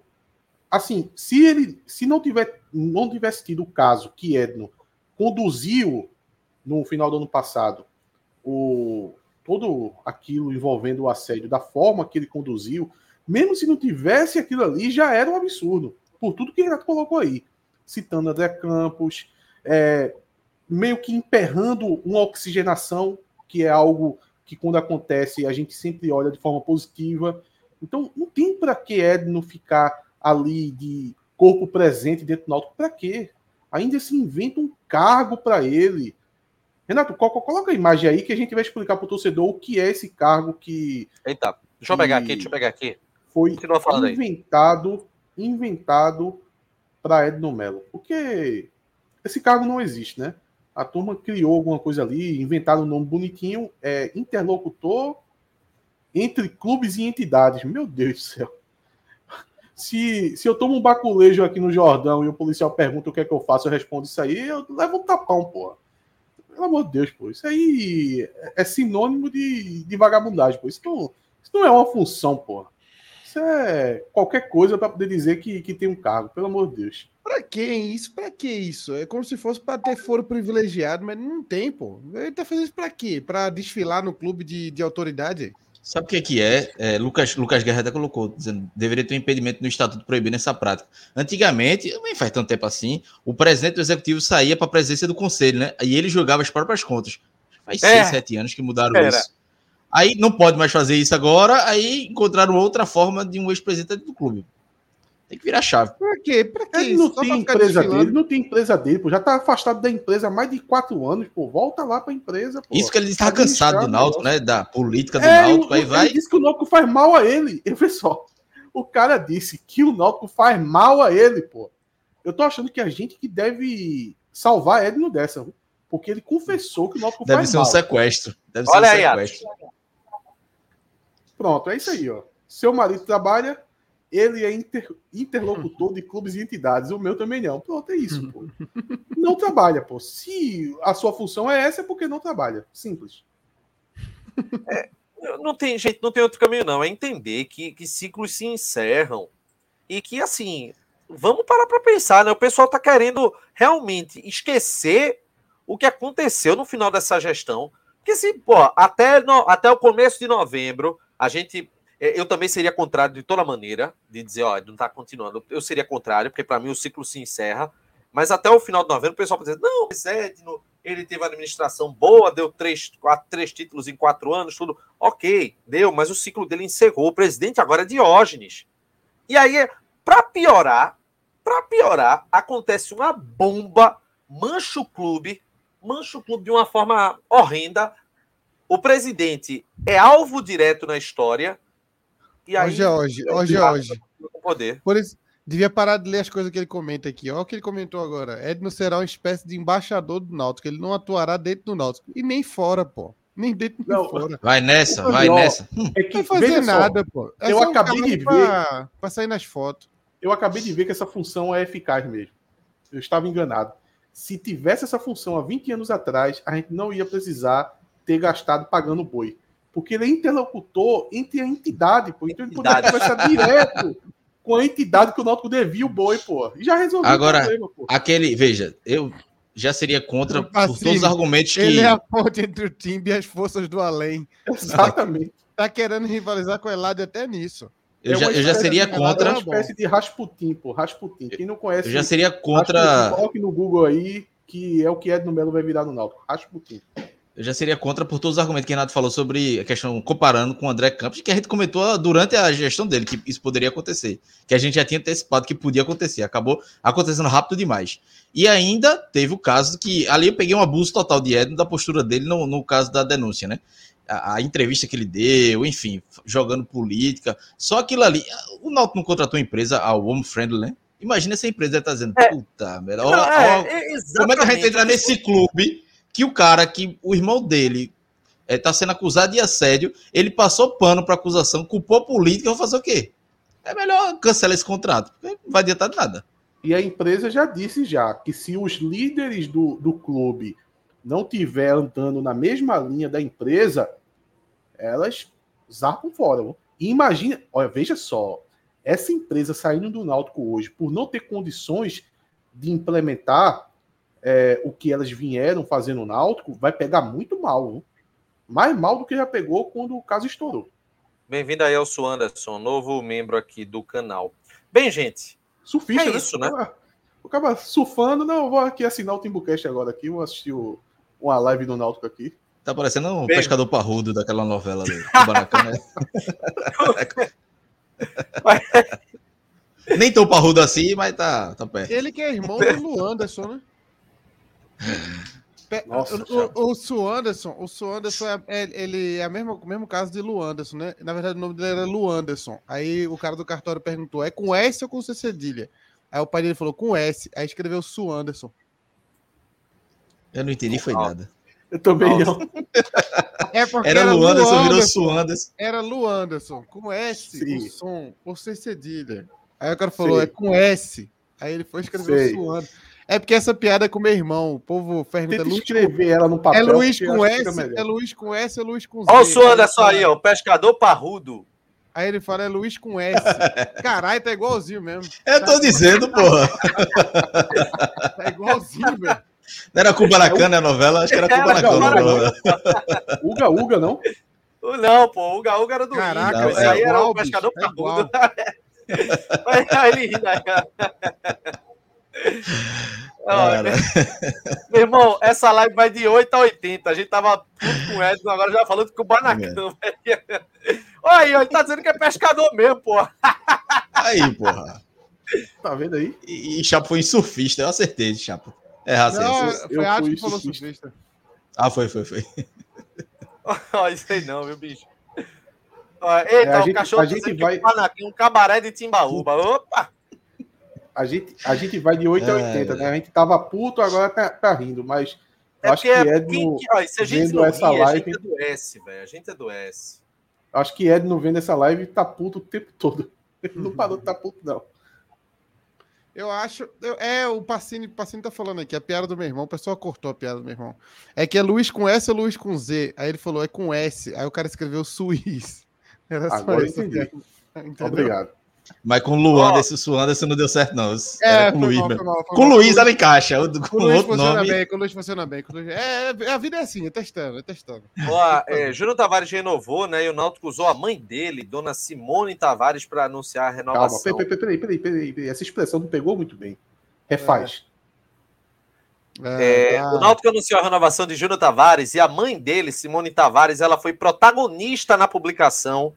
Assim, se ele se não tiver não tivesse tido o caso que Edno conduziu no final do ano passado o, todo aquilo envolvendo o assédio da forma que ele conduziu, mesmo se não tivesse aquilo ali, já era um absurdo, por tudo que Renato colocou aí, citando André Campos, é, meio que emperrando uma oxigenação, que é algo que quando acontece a gente sempre olha de forma positiva. Então, não tem para que Edno ficar ali de corpo presente dentro do Náutico, para quê? Ainda se inventa um cargo para ele Renato, coloca a imagem aí que a gente vai explicar para o torcedor o que é esse cargo que. Eita, deixa eu pegar aqui, deixa eu pegar aqui. Foi inventado, aí. inventado para Edno Melo. Porque esse cargo não existe, né? A turma criou alguma coisa ali, inventaram um nome bonitinho, é interlocutor entre clubes e entidades. Meu Deus do céu. Se, se eu tomo um baculejo aqui no Jordão e o policial pergunta o que é que eu faço, eu respondo isso aí, eu levo um tapão, porra. Pelo amor de Deus, pô. Isso aí é sinônimo de, de vagabundagem, pô. Isso não, isso não é uma função, pô. Isso é qualquer coisa para poder dizer que, que tem um cargo, pelo amor de Deus. Pra que isso? Pra que isso? É como se fosse para ter foro privilegiado, mas não tem, pô. Ele tá fazendo isso pra quê? Pra desfilar no clube de, de autoridade? Sabe o que, que é? é? Lucas, Lucas Guerra até colocou, dizendo deveria ter um impedimento no estatuto proibindo essa prática. Antigamente, nem faz tanto tempo assim, o presidente do executivo saía para a presidência do conselho, né? E ele jogava as próprias contas. Faz é. seis, sete anos que mudaram Era. isso. Aí não pode mais fazer isso agora, aí encontraram outra forma de um ex-presidente do clube. Tem que virar chave. Pra quê? Pra quê? Ele não Só tem empresa dele, não tem empresa dele, pô. Já tá afastado da empresa há mais de quatro anos, pô. Volta lá pra empresa, pô. Isso que ele está cansado do Náutico, né? Da política do é, Náutico, aí vai. Ele disse que o Náutico faz mal a ele. Eu, pessoal, o cara disse que o Náutico faz mal a ele, pô. Eu tô achando que a gente que deve salvar ele no dessa, porque ele confessou que o Náutico deve faz mal. Deve ser um sequestro. Deve Olha ser um aí, sequestro. Pronto, é isso aí, ó. Seu marido trabalha, ele é inter, interlocutor de clubes e entidades. O meu também não. Pronto, é isso, pô. Não trabalha, pô. Se a sua função é essa, é porque não trabalha. Simples. É, não tem gente, não tem outro caminho, não. É entender que, que ciclos se encerram e que, assim, vamos parar para pensar, né? O pessoal tá querendo realmente esquecer o que aconteceu no final dessa gestão. Porque, se, pô, até, no, até o começo de novembro, a gente eu também seria contrário de toda maneira, de dizer, ó, não está continuando. Eu seria contrário, porque para mim o ciclo se encerra. Mas até o final de novembro o pessoal pode dizer, não, mas Edno, ele teve uma administração boa, deu três, quatro, três títulos em quatro anos, tudo. Ok, deu, mas o ciclo dele encerrou. O presidente agora é Diógenes. E aí, para piorar, para piorar, acontece uma bomba, mancha o clube, mancha o clube de uma forma horrenda. O presidente é alvo direto na história e aí, hoje, hoje, hoje, hoje. Poder. Por isso, devia parar de ler as coisas que ele comenta aqui. Olha o que ele comentou agora. Edno será uma espécie de embaixador do Náutico. Ele não atuará dentro do Náutico. E nem fora, pô. Nem dentro nem não, fora. Vai nessa, vai nessa. É que, não vai fazer nada, só, pô. É eu acabei de ver. Pra, pra sair nas fotos. Eu acabei de ver que essa função é eficaz mesmo. Eu estava enganado. Se tivesse essa função há 20 anos atrás, a gente não ia precisar ter gastado pagando boi porque ele é interlocutor entre a entidade, pô. Então ele poderia conversar direto com a entidade que o Náutico devia o boi, pô. E já resolveu Agora, o problema, pô. aquele, veja, eu já seria contra por todos os argumentos que. Ele é a ponte entre o time e as forças do além. Exatamente. Tá querendo rivalizar com o Elade até nisso. Eu, é já, eu já seria contra. É uma espécie de Rasputin, pô. Rasputin. Quem não conhece. Eu já seria contra. Coloque no Google aí, que é o que Edno Melo vai virar no Náutico. Rasputin eu já seria contra por todos os argumentos que o Renato falou sobre a questão, comparando com o André Campos, que a gente comentou durante a gestão dele, que isso poderia acontecer. Que a gente já tinha antecipado que podia acontecer. Acabou acontecendo rápido demais. E ainda teve o caso que. Ali eu peguei um abuso total de Edno da postura dele no, no caso da denúncia, né? A, a, entrevista que ele deu, enfim, jogando política. Só aquilo ali. O Náutico não contratou a empresa, a Home Friendly, né? Imagina essa empresa tá dizendo, é. puta, melhor. É, é, como é que a gente entra nesse clube? Que o cara que o irmão dele está é, sendo acusado de assédio, ele passou pano para acusação, culpou a política, vai fazer o quê? É melhor cancelar esse contrato, porque não vai adiantar nada. E a empresa já disse já que se os líderes do, do clube não tiver andando na mesma linha da empresa, elas zarpam fora. E imagina, olha, veja só, essa empresa saindo do Náutico hoje por não ter condições de implementar é, o que elas vieram fazendo no Náutico, vai pegar muito mal. Viu? Mais mal do que já pegou quando o caso estourou. Bem-vindo aí, Elcio Anderson, novo membro aqui do canal. Bem, gente. Surfista, é né? isso, né? O cara surfando, não, vou aqui assinar o Timbucast agora aqui, vou assistir o, uma live do Náutico aqui. Tá parecendo um Bem... pescador parrudo daquela novela ali, do né? Nem tão parrudo assim, mas tá, tá perto. Ele que é irmão do Lu Anderson, né? Nossa, o, o, o Su Anderson, o Su Anderson é, é, ele é o mesmo, mesmo caso de Lu Anderson, né? Na verdade, o nome dele era Lu Anderson. Aí o cara do cartório perguntou: é com S ou com C cedilha? Aí o pai dele falou com S. Aí escreveu Su Anderson. Eu não entendi, foi nada. Eu também não. É porque era, era Lu Anderson, virou Su Anderson. Era Lu Anderson, com S, Sim. o som, ou C cedilha. Aí o cara falou: Sim. é com S. Aí ele foi escrever Su Anderson. É porque essa piada é com meu irmão. O povo pergunta. Tenta escrever ela no papel. É Luiz com S, é Luiz com S, é Luiz com Z. Olha o Suanda só aí, ó. O pescador parrudo. Aí ele fala, é Luiz com S. Caralho, tá igualzinho mesmo. Eu tô dizendo, porra. tá igualzinho, velho. Não era Kubanacan a novela? Acho que era Kubanacan a novela. Uga Uga, não? Não, pô. Uga Uga era do Caraca, Rio. Esse é aí igual, era o pescador é parrudo. Aí ele ri, né? Meu irmão, essa live vai de 8 a 80. A gente tava com o Edson, agora já falando com o Banacão. É. Olha aí, ele tá dizendo que é pescador mesmo, porra. Aí, porra. Tá vendo aí? E, e Chapo foi em surfista, eu acertei, Chapo. É raça. Não, foi Adi que falou surfista. Ah, foi, foi, foi. Ó, isso aí não, viu, bicho? Ó, eita, é, o gente, cachorro a gente vai... um cabaré de Timbaúba. Opa! A gente, a gente vai de 8 a 80, é. né? A gente tava puto, agora tá, tá rindo, mas é acho que é do, ó, se a gente vendo essa rir, live. A gente é do S, velho. A gente é do S. Acho que Ed não vendo essa live tá puto o tempo todo. Ele não parou de tá puto, não. Eu acho. Eu, é, o Pacini, Pacini tá falando aqui, a piada do meu irmão, o pessoal cortou a piada do meu irmão. É que é Luiz com S ou Luiz com Z? Aí ele falou, é com S. Aí o cara escreveu Suiz. Era só Agora isso. Entendi. Obrigado. Mas com o Luan, oh. esse Anderson não deu certo, não. É, com o Luiz. Mal, mal, com o Luiz ela encaixa. Com, com o Luiz outro funciona nome. bem, com o Luiz funciona bem. Luiz... É, a vida é assim, é testando, é testando. Ó, é, Júnior Tavares renovou, né? E o Náutico usou a mãe dele, dona Simone Tavares, para anunciar a renovação. Calma, peraí, peraí, peraí, peraí, peraí. Essa expressão não pegou muito bem. Refaz. É, é, tá. O Náutico anunciou a renovação de Júnior Tavares e a mãe dele, Simone Tavares, ela foi protagonista na publicação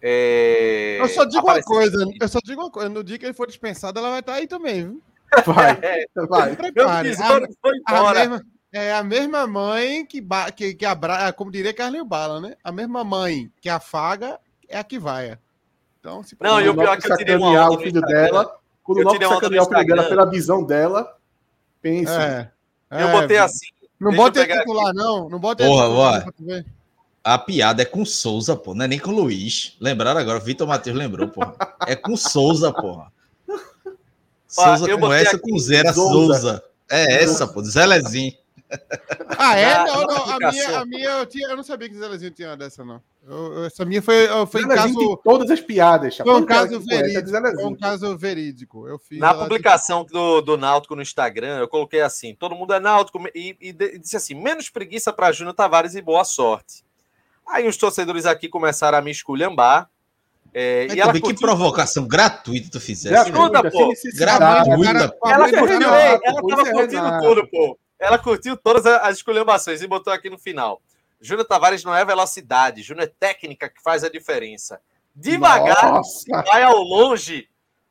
é... Eu só digo uma coisa, eu só digo uma coisa, no dia que ele for dispensado, ela vai estar aí também, viu? Vai, é, vai. Prepare. A, a, mesma, é a mesma mãe que, que, que abra, como diria Carlinho Bala, né? A mesma mãe que afaga é a que vai. Então, se Não, e o pior é que eu tirei uma o filho dela, quando o Noco sacanear o filho dela pela visão dela, pense. É, eu botei é, assim. Não bota titular, não. Não bota Porra, titular, a piada é com Souza, pô. Não é nem com Luiz. Lembraram agora? Vitor Matheus lembrou, porra. É com Souza, porra. Souza com essa, aqui. com zero, Souza. É essa, pô. Zelezinho. Ah, é? Não, não. A minha, a minha eu, tinha, eu não sabia que Zelezinho tinha dessa, não. Eu, essa minha foi, foi em caso. todas as piadas. Foi um caso verídico. Foi um caso verídico. Eu fiz Na publicação do, do Náutico no Instagram, eu coloquei assim: todo mundo é Náutico e, e, e disse assim: menos preguiça para Júnior Tavares e boa sorte. Aí os torcedores aqui começaram a me esculhambar. É, e ela curtiu... Que provocação gratuita tu fizesse. Gratuita, pô. Gratuita. Ela, curtiu, ela tava curtindo tudo, pô. Ela curtiu todas as esculhambações e botou aqui no final. Júnior Tavares não é velocidade, Júnior é técnica que faz a diferença. Devagar, Nossa. vai ao longe.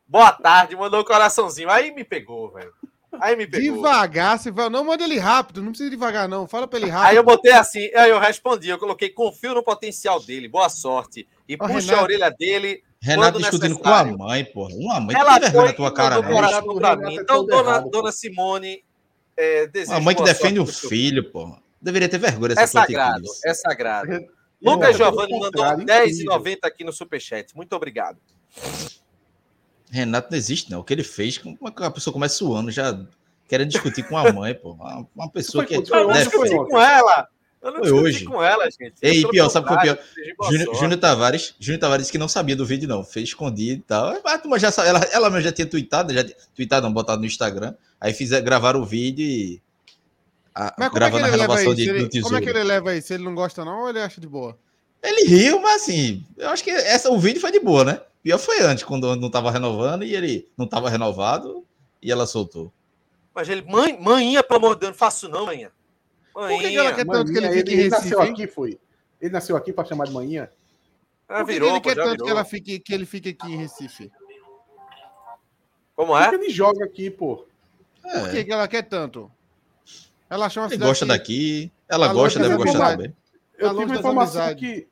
Boa tarde, mandou um coraçãozinho. Aí me pegou, velho. Aí me pegou. Devagar, você vai. Não, manda ele rápido, não precisa devagar, não. Fala pra ele rápido. Aí eu botei assim, aí eu respondi, eu coloquei, confio no potencial dele, boa sorte. E oh, puxa Renato. a orelha dele. Renato discutindo com a mãe, porra. Uma mãe Ela que foi na tua cara, né? Pra mim. Então, dona, errado, dona Simone. É, uma mãe que defende o filho, porra. Deveria ter vergonha dessa É sagrado, é sagrado. Lucas Giovanni mandou 10,90 aqui no Superchat. Muito obrigado. Renato não existe, não. O que ele fez, como é a pessoa começa suando, já querendo discutir com a mãe, pô. Uma, uma pessoa que. É eu não discuti com ela. Eu não foi hoje. com ela, gente. Ei, pior, sabe o que é pior? Júnior, Júnior Tavares, Júnior Tavares disse que não sabia do vídeo, não. Fez escondido e tal. Mas já ela, ela mesmo já tinha tweetado, já tweetado, não, botado no Instagram. Aí fizer, gravaram o vídeo e. A, mas gravando é a renovação de, ele, do tesouro. Como é que ele leva isso? Ele não gosta, não, ou ele acha de boa? Ele riu, mas assim, eu acho que essa, o vídeo foi de boa, né? Pior foi antes, quando não estava renovando e ele não estava renovado e ela soltou. Mas ele, mãe, manhinha, pelo amor de Deus, não faço não, manhã. Por que, que ela quer tanto que ele fique ele, ele nasceu aqui, foi? Ele nasceu aqui para chamar de manhinha? Ah, Por que, virou, que ele quer tanto que, ela fique, que ele fique aqui em Recife? Como é? Porque ele joga aqui, pô. Por que, que ela quer tanto? Ela achou uma Ele gosta que... daqui, ela gosta, deve gostar também. Eu tive uma informação que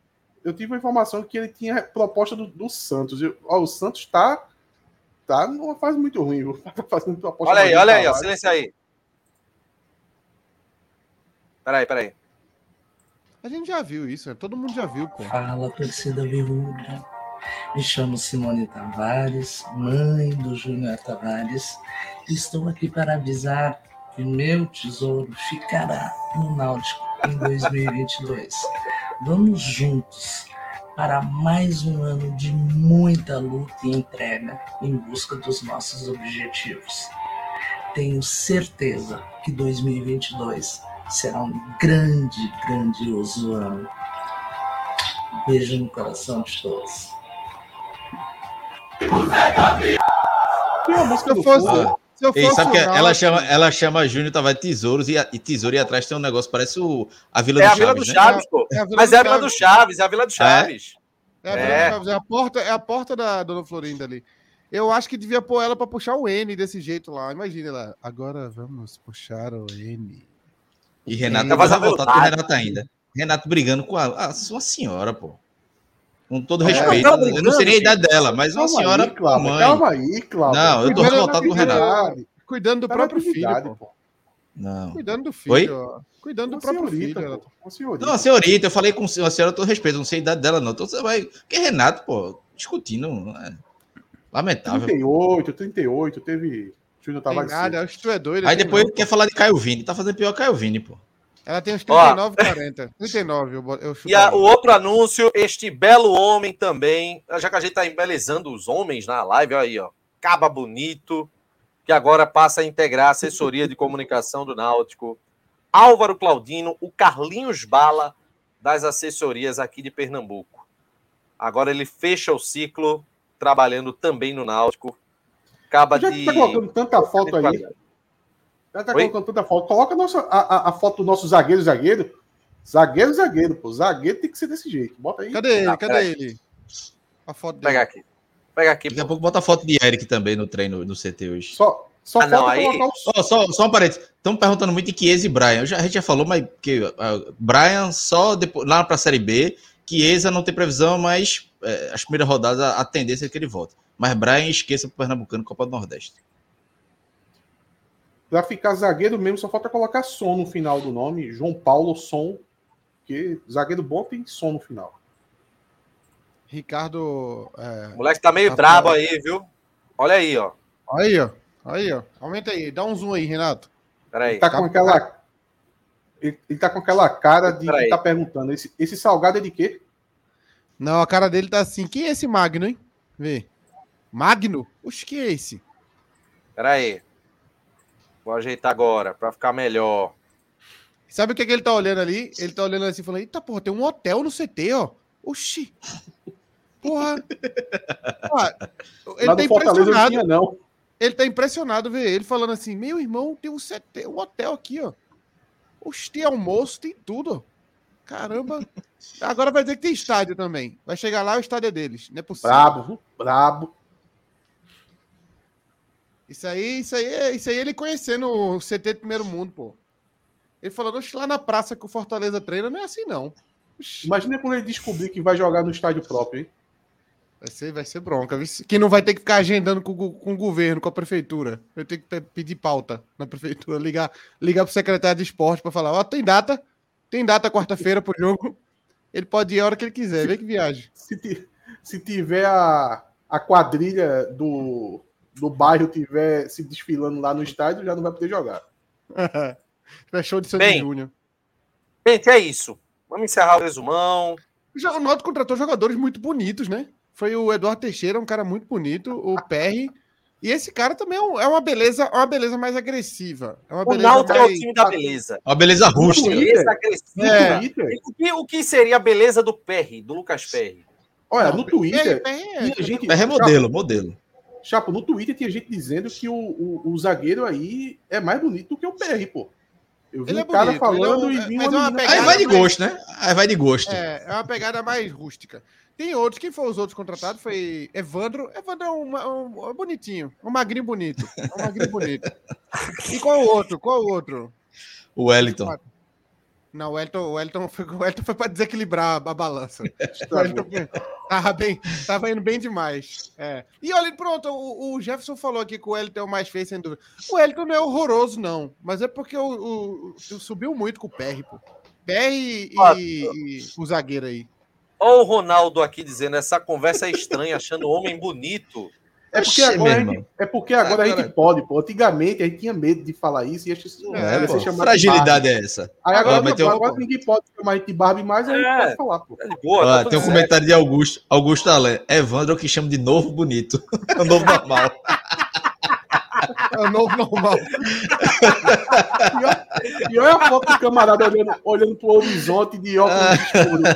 eu tive uma informação que ele tinha proposta do, do Santos. Eu, ó, o Santos tá tá numa fase muito ruim, viu? Tá fazendo proposta Olha aí, olha aí, ó, silêncio aí. Peraí, peraí. A gente já viu isso, né? todo mundo já viu, pô. Fala, torcida viúva. Me chamo Simone Tavares, mãe do Júnior Tavares. Estou aqui para avisar que meu tesouro ficará no Náutico em 2022. Vamos juntos para mais um ano de muita luta e entrega em busca dos nossos objetivos. Tenho certeza que 2022 será um grande, grandioso ano. Beijo no coração de todos. Que música fosse. Se eu Ei, sabe que ela chama, ela chama Júnior Tavares Tesouros e, e Tesouro e atrás tem um negócio, parece o, a Vila é do a Vila do Chaves, né? pô. É a Mas é a Vila do Chaves, é a Vila do Chaves. É, é a, Vila é. Do Chaves, é a porta, é a porta da Dona Florinda ali. Eu acho que devia pôr ela para puxar o N desse jeito lá. Imagina ela. Agora vamos puxar o N. E Renato vai voltar com o Renato ainda. Renato brigando com a, a sua senhora, pô. Com todo é, respeito, eu não sei nem a idade dela, mas uma senhora aí, Cláudio, mãe. Calma aí, Cláudio. Não, eu tô revoltado com o Renato. Cuidando do próprio filho, pô. Não. Cuidando do filho. Oi? Cuidando do próprio senhorita, filho. Uma senhorita. Não, a senhorita, eu falei com a senhora, eu tô respeito, não sei a idade dela, não. Então você vai. Porque Renato, pô, discutindo. É lamentável. 38, 38, teve. Júnior tava nada, acho que tu é doido. Aí depois não, quer pô. falar de Caio Vini. Tá fazendo pior que Caio Vini, pô. Ela tem uns 39, Ó, 40. 39, eu, eu E a, o outro anúncio, este belo homem também, já que a gente tá embelezando os homens na live, olha aí, ó. Caba bonito, que agora passa a integrar a assessoria de comunicação do Náutico. Álvaro Claudino, o Carlinhos Bala das assessorias aqui de Pernambuco. Agora ele fecha o ciclo trabalhando também no Náutico. Acaba já de. Tá colocando tanta foto aí. Já tá Oi? colocando tanta foto. Coloca a, nossa, a, a, foto do nosso zagueiro, zagueiro. Zagueiro, zagueiro, pô. Zagueiro tem que ser desse jeito. Bota aí. Cadê ele? Ah, Cadê ele? A foto dele. Pega aqui. Pega aqui. Daqui a pouco bota a foto de Eric também no treino no CT hoje. Só, só ah, não, aí... O... Oh, só, só um parênteses. Estão perguntando muito de Chiesa e Brian. Já, a gente já falou, mas que uh, Brian só depois, lá para a Série B, Chiesa não tem previsão, mas é, as primeiras rodadas a, a tendência é que ele volte. Mas Brian esqueça pro Pernambucano Copa do Nordeste. Para ficar zagueiro mesmo, só falta colocar som no final do nome. João Paulo Som. Porque zagueiro bom tem som no final. Ricardo. É... O moleque tá meio tá brabo aí, viu? Olha aí, ó. Aí, ó. Aí, ó. Aumenta aí. Dá um zoom aí, Renato. Peraí. Ele tá com aquela. Ele, ele tá com aquela cara de que tá perguntando. Esse, esse salgado é de quê? Não, a cara dele tá assim. Quem é esse Magno, hein? Vê. Magno? Oxe, que é esse? Peraí. Vou ajeitar agora para ficar melhor. Sabe o que, é que ele tá olhando ali? Ele tá olhando assim falando: Eita, porra, tem um hotel no CT, ó. Oxi. Porra. Ah, ele tá impressionado. Tinha, não. Ele tá impressionado ver ele falando assim: Meu irmão, tem um CT, um hotel aqui, ó. Oxi, tem almoço, tem tudo. Caramba. Agora vai dizer que tem estádio também. Vai chegar lá, o estádio é deles. Não é possível. Brabo, brabo. Isso aí, isso aí, isso aí ele conhecendo o CT do primeiro mundo, pô. Ele falou, lá na praça que o Fortaleza treina, não é assim, não. Imagina quando ele descobrir que vai jogar no estádio próprio, hein? Vai ser, vai ser bronca. Que não vai ter que ficar agendando com, com o governo, com a prefeitura. Eu tenho que pedir pauta na prefeitura, ligar, ligar pro secretário de esporte para falar, ó, oh, tem data, tem data quarta-feira pro jogo. Ele pode ir a hora que ele quiser, vem que viaje. Se, se tiver a, a quadrilha do, do bairro tiver se desfilando lá no estádio, já não vai poder jogar. Fechou de Santos Júnior. Gente, é isso. Vamos encerrar o resumão. Já, o Noto contratou jogadores muito bonitos, né? Foi o Eduardo Teixeira, um cara muito bonito, o Perry. E esse cara também é, é uma beleza, uma beleza mais agressiva. É uma beleza o Náutico mais... é o time da beleza. Uma beleza rústica. Beleza agressiva. É. O, que, o que seria a beleza do Perry, do Lucas Perry? Olha, no Twitter. Perry, Perry é, gente, Perry é modelo, modelo. Chapo, no Twitter tinha gente dizendo que o, o, o, zagueiro aí é mais bonito do que o PR, pô. Eu vi ele um é cara bonito, falando é, e vi uma, uma Aí vai de gosto, mais... né? Aí vai de gosto. É, é uma pegada mais rústica. Tem outros, quem foi os outros contratados foi Evandro. Evandro é um, um, um bonitinho, um magrinho bonito. Um magrinho bonito. E qual o outro? Qual o outro? O Wellington. Não, o Wellington, o Wellington foi, o Wellington foi para desequilibrar a balança. O foi- tava, bem, tava indo bem demais. É. E olha, pronto, o, o Jefferson falou aqui que o Wellington é o mais feio, sem dúvida. O Wellington não é horroroso, não. Mas é porque o, o- o- subiu muito com o PR, pô. PR e, Ó, e o zagueiro aí. Olha o Ronaldo aqui dizendo essa conversa é estranha, achando o homem bonito. É porque Oxê, agora, a gente, é porque agora a gente pode, pô. Antigamente a gente tinha medo de falar isso e acho que isso É, ser de fragilidade é essa. Aí agora, Ó, mas não, um- agora ninguém pode chamar a gente de Barbie mais, aí a gente É. pode falar, pô. É boa, Ó, tá tem um certo. comentário de Augusto. Augusto Alé. Evandro que chama de novo bonito. É o novo normal. É o novo normal. E olha a foto do camarada olhando, olhando pro horizonte de óculos escuros.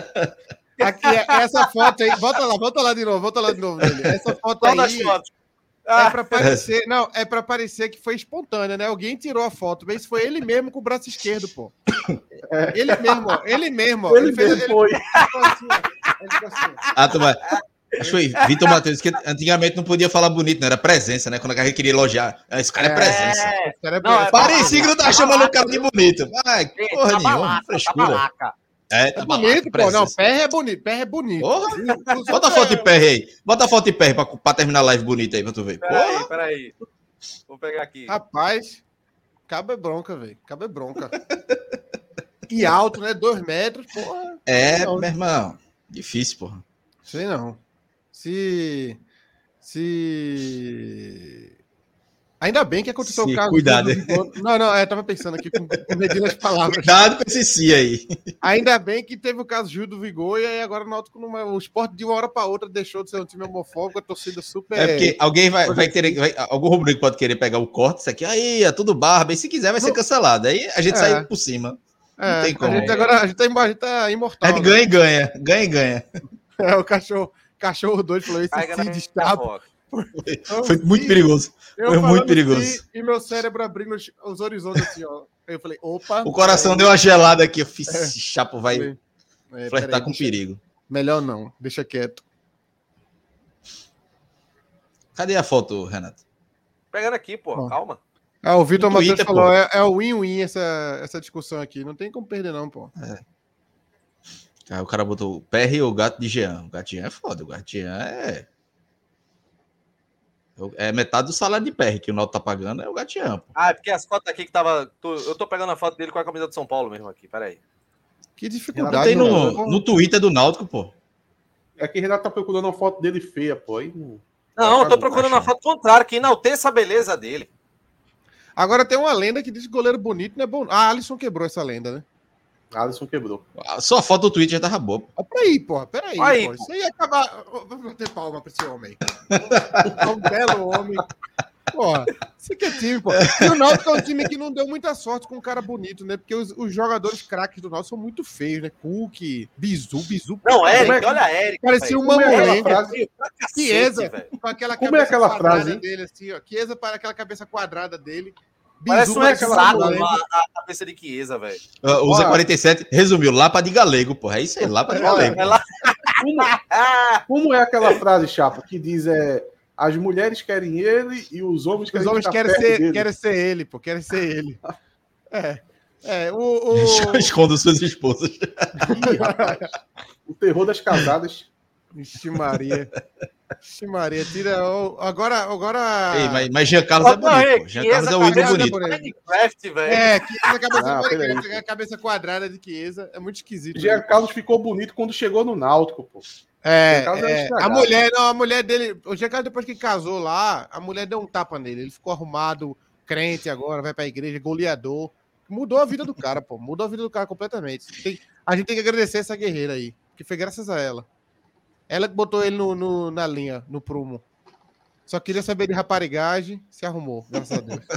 Aqui, é- essa foto aí. Volta lá, volta lá de novo, volta lá de novo nele. Essa foto Qual das aí. fotos? É Ah, pra parecer, não, é pra parecer que foi espontânea, né? Alguém tirou a foto, mas foi ele mesmo com o braço esquerdo, pô. Ele mesmo, ó. Ele mesmo, ó. Ele fez- mesmo foi. ficou assim, ó. Ele ficou assim. Ah, tu vai. Acho que foi Vitor Matheus, que antigamente não podia falar bonito, não era presença, né? Quando a gente queria elogiar. Ah, Esse cara é, É. presença. Esse cara é Não, é-. Parecia que não tá chamando o cara de bonito. Ai, Gente, porra tá nenhuma, balaca, tá frescura. balaca. É, É tá bonito, balaca, pô. Não. PR é bonito, PR é bonito. Porra, Bota a foto é- de PR aí. Bota a foto de PR pra, pra terminar a live bonita aí pra tu ver. Peraí, peraí. Vou pegar aqui. Rapaz, cabo é bronca, velho. Cabo é bronca. E alto, né? Dois metros, porra. É, Não. meu irmão. Difícil, porra. Sei não. Se. Se. Ainda bem que aconteceu Se o caso. cuidado. do. Não, não, é, tava pensando aqui com, com medindo as palavras. Cuidado com esse si aí. Ainda bem que teve o caso Gil do Vigor e aí agora o Náutico, numa, o esporte de uma hora para outra deixou de ser um time homofóbico, a torcida super. É porque alguém vai, vai querer. vai- algum rubro pode querer pegar o corte, isso aqui, aí, é tudo barba. E se quiser, vai ser cancelado. Aí a gente É. sai por cima. É, não tem como. A gente agora a gente tá, a gente tá A imortal. gente né? ganha e ganha. Ganha e ganha. É, o cachorro, cachorro doido falou: esse Carrega na Cid Foi muito perigoso. Foi muito perigoso. assim, e meu cérebro abrindo os, os horizontes assim, ó. Aí eu falei, opa. O coração deu uma gelada aqui. Eu fiz, esse chapo vai é, flertar peraí, com deixa- perigo. Melhor não, deixa quieto. Cadê a foto, Renato? Pegando aqui, pô. Calma. Ah, o Vitor Matheus falou: é, é o win-win essa, essa discussão aqui. Não tem como perder, não, pô. Aí o cara botou o PR e o gato de Jean. O gato de Jean é foda. O gato de Jean é. É metade do salário de PR que o Nauto tá pagando, é o pô. Ah, é porque as fotos aqui que tava. tô- eu tô pegando a foto dele com a camisa de São Paulo mesmo aqui. Peraí. Que Não dificuldade. tem no, no Twitter do Náutico, pô. É que Renato tá procurando uma foto dele feia, pô. Aí, não- Não, eu tô Não, procurando acho. a foto contrária, que enalteça a beleza dele. Agora tem uma lenda que diz que goleiro bonito não é bom. Ah, Alisson quebrou essa lenda, né? Alisson quebrou. Só a foto do Twitter já tava boa. pô. Ah, peraí, porra, peraí. Aí, pô. pô. Isso aí ia acabar. Vamos bater palma pra esse homem. É um belo homem. Porra, isso aqui é time, pô. E o Náutico é um time que não deu muita sorte com um cara bonito, né? Porque os, os jogadores craques do Náutico são muito feios, né? Cook, Bizu, Bizu. Não, Eric, é olha Eric. Parecia um Como é aquela frase? Cacete, Chiesa, velho. com aquela Como é aquela quadrada frase, hein? dele, assim, ó. Chiesa para aquela cabeça quadrada dele. Parece um hexágono mamulengo. a, a cabeça de Chiesa, velho. Ah, O Olha. Z47 resumiu, Lapa de Galego, porra. É isso aí, Lapa de Olha, Galego. É lá. Como, como é aquela frase, Chapa, que diz é as mulheres querem ele e os homens querem Os homens querem ser, querem ser ele, pô. Querem ser ele. É. É, o. o... Esconda suas esposas. Ih, rapaz, o terror das casadas. Ixi, Maria. Maria, tira. o- Agora. agora... Ei, mas, mas Jean Carlos é é, bonito. Jean Carlos é um Chiesa, ídolo cara, bonito. Minecraft, velho. É, que essa cabeça, Ah, a cabeça quadrada de Chiesa é muito esquisito. Jean né? Carlos ficou bonito quando chegou no Náutico, pô. É, é é, a mulher, não, a mulher dele. O Jean Carlos, depois que casou lá, a mulher deu um tapa nele. Ele ficou arrumado, crente agora, vai pra igreja, goleador. Mudou a vida do cara, pô. Mudou a vida do cara completamente. Tem- a gente tem que agradecer essa guerreira aí, que foi graças a ela. Ela que botou ele no, no- na linha, no prumo. Só queria saber de raparigagem, se arrumou, graças a Deus.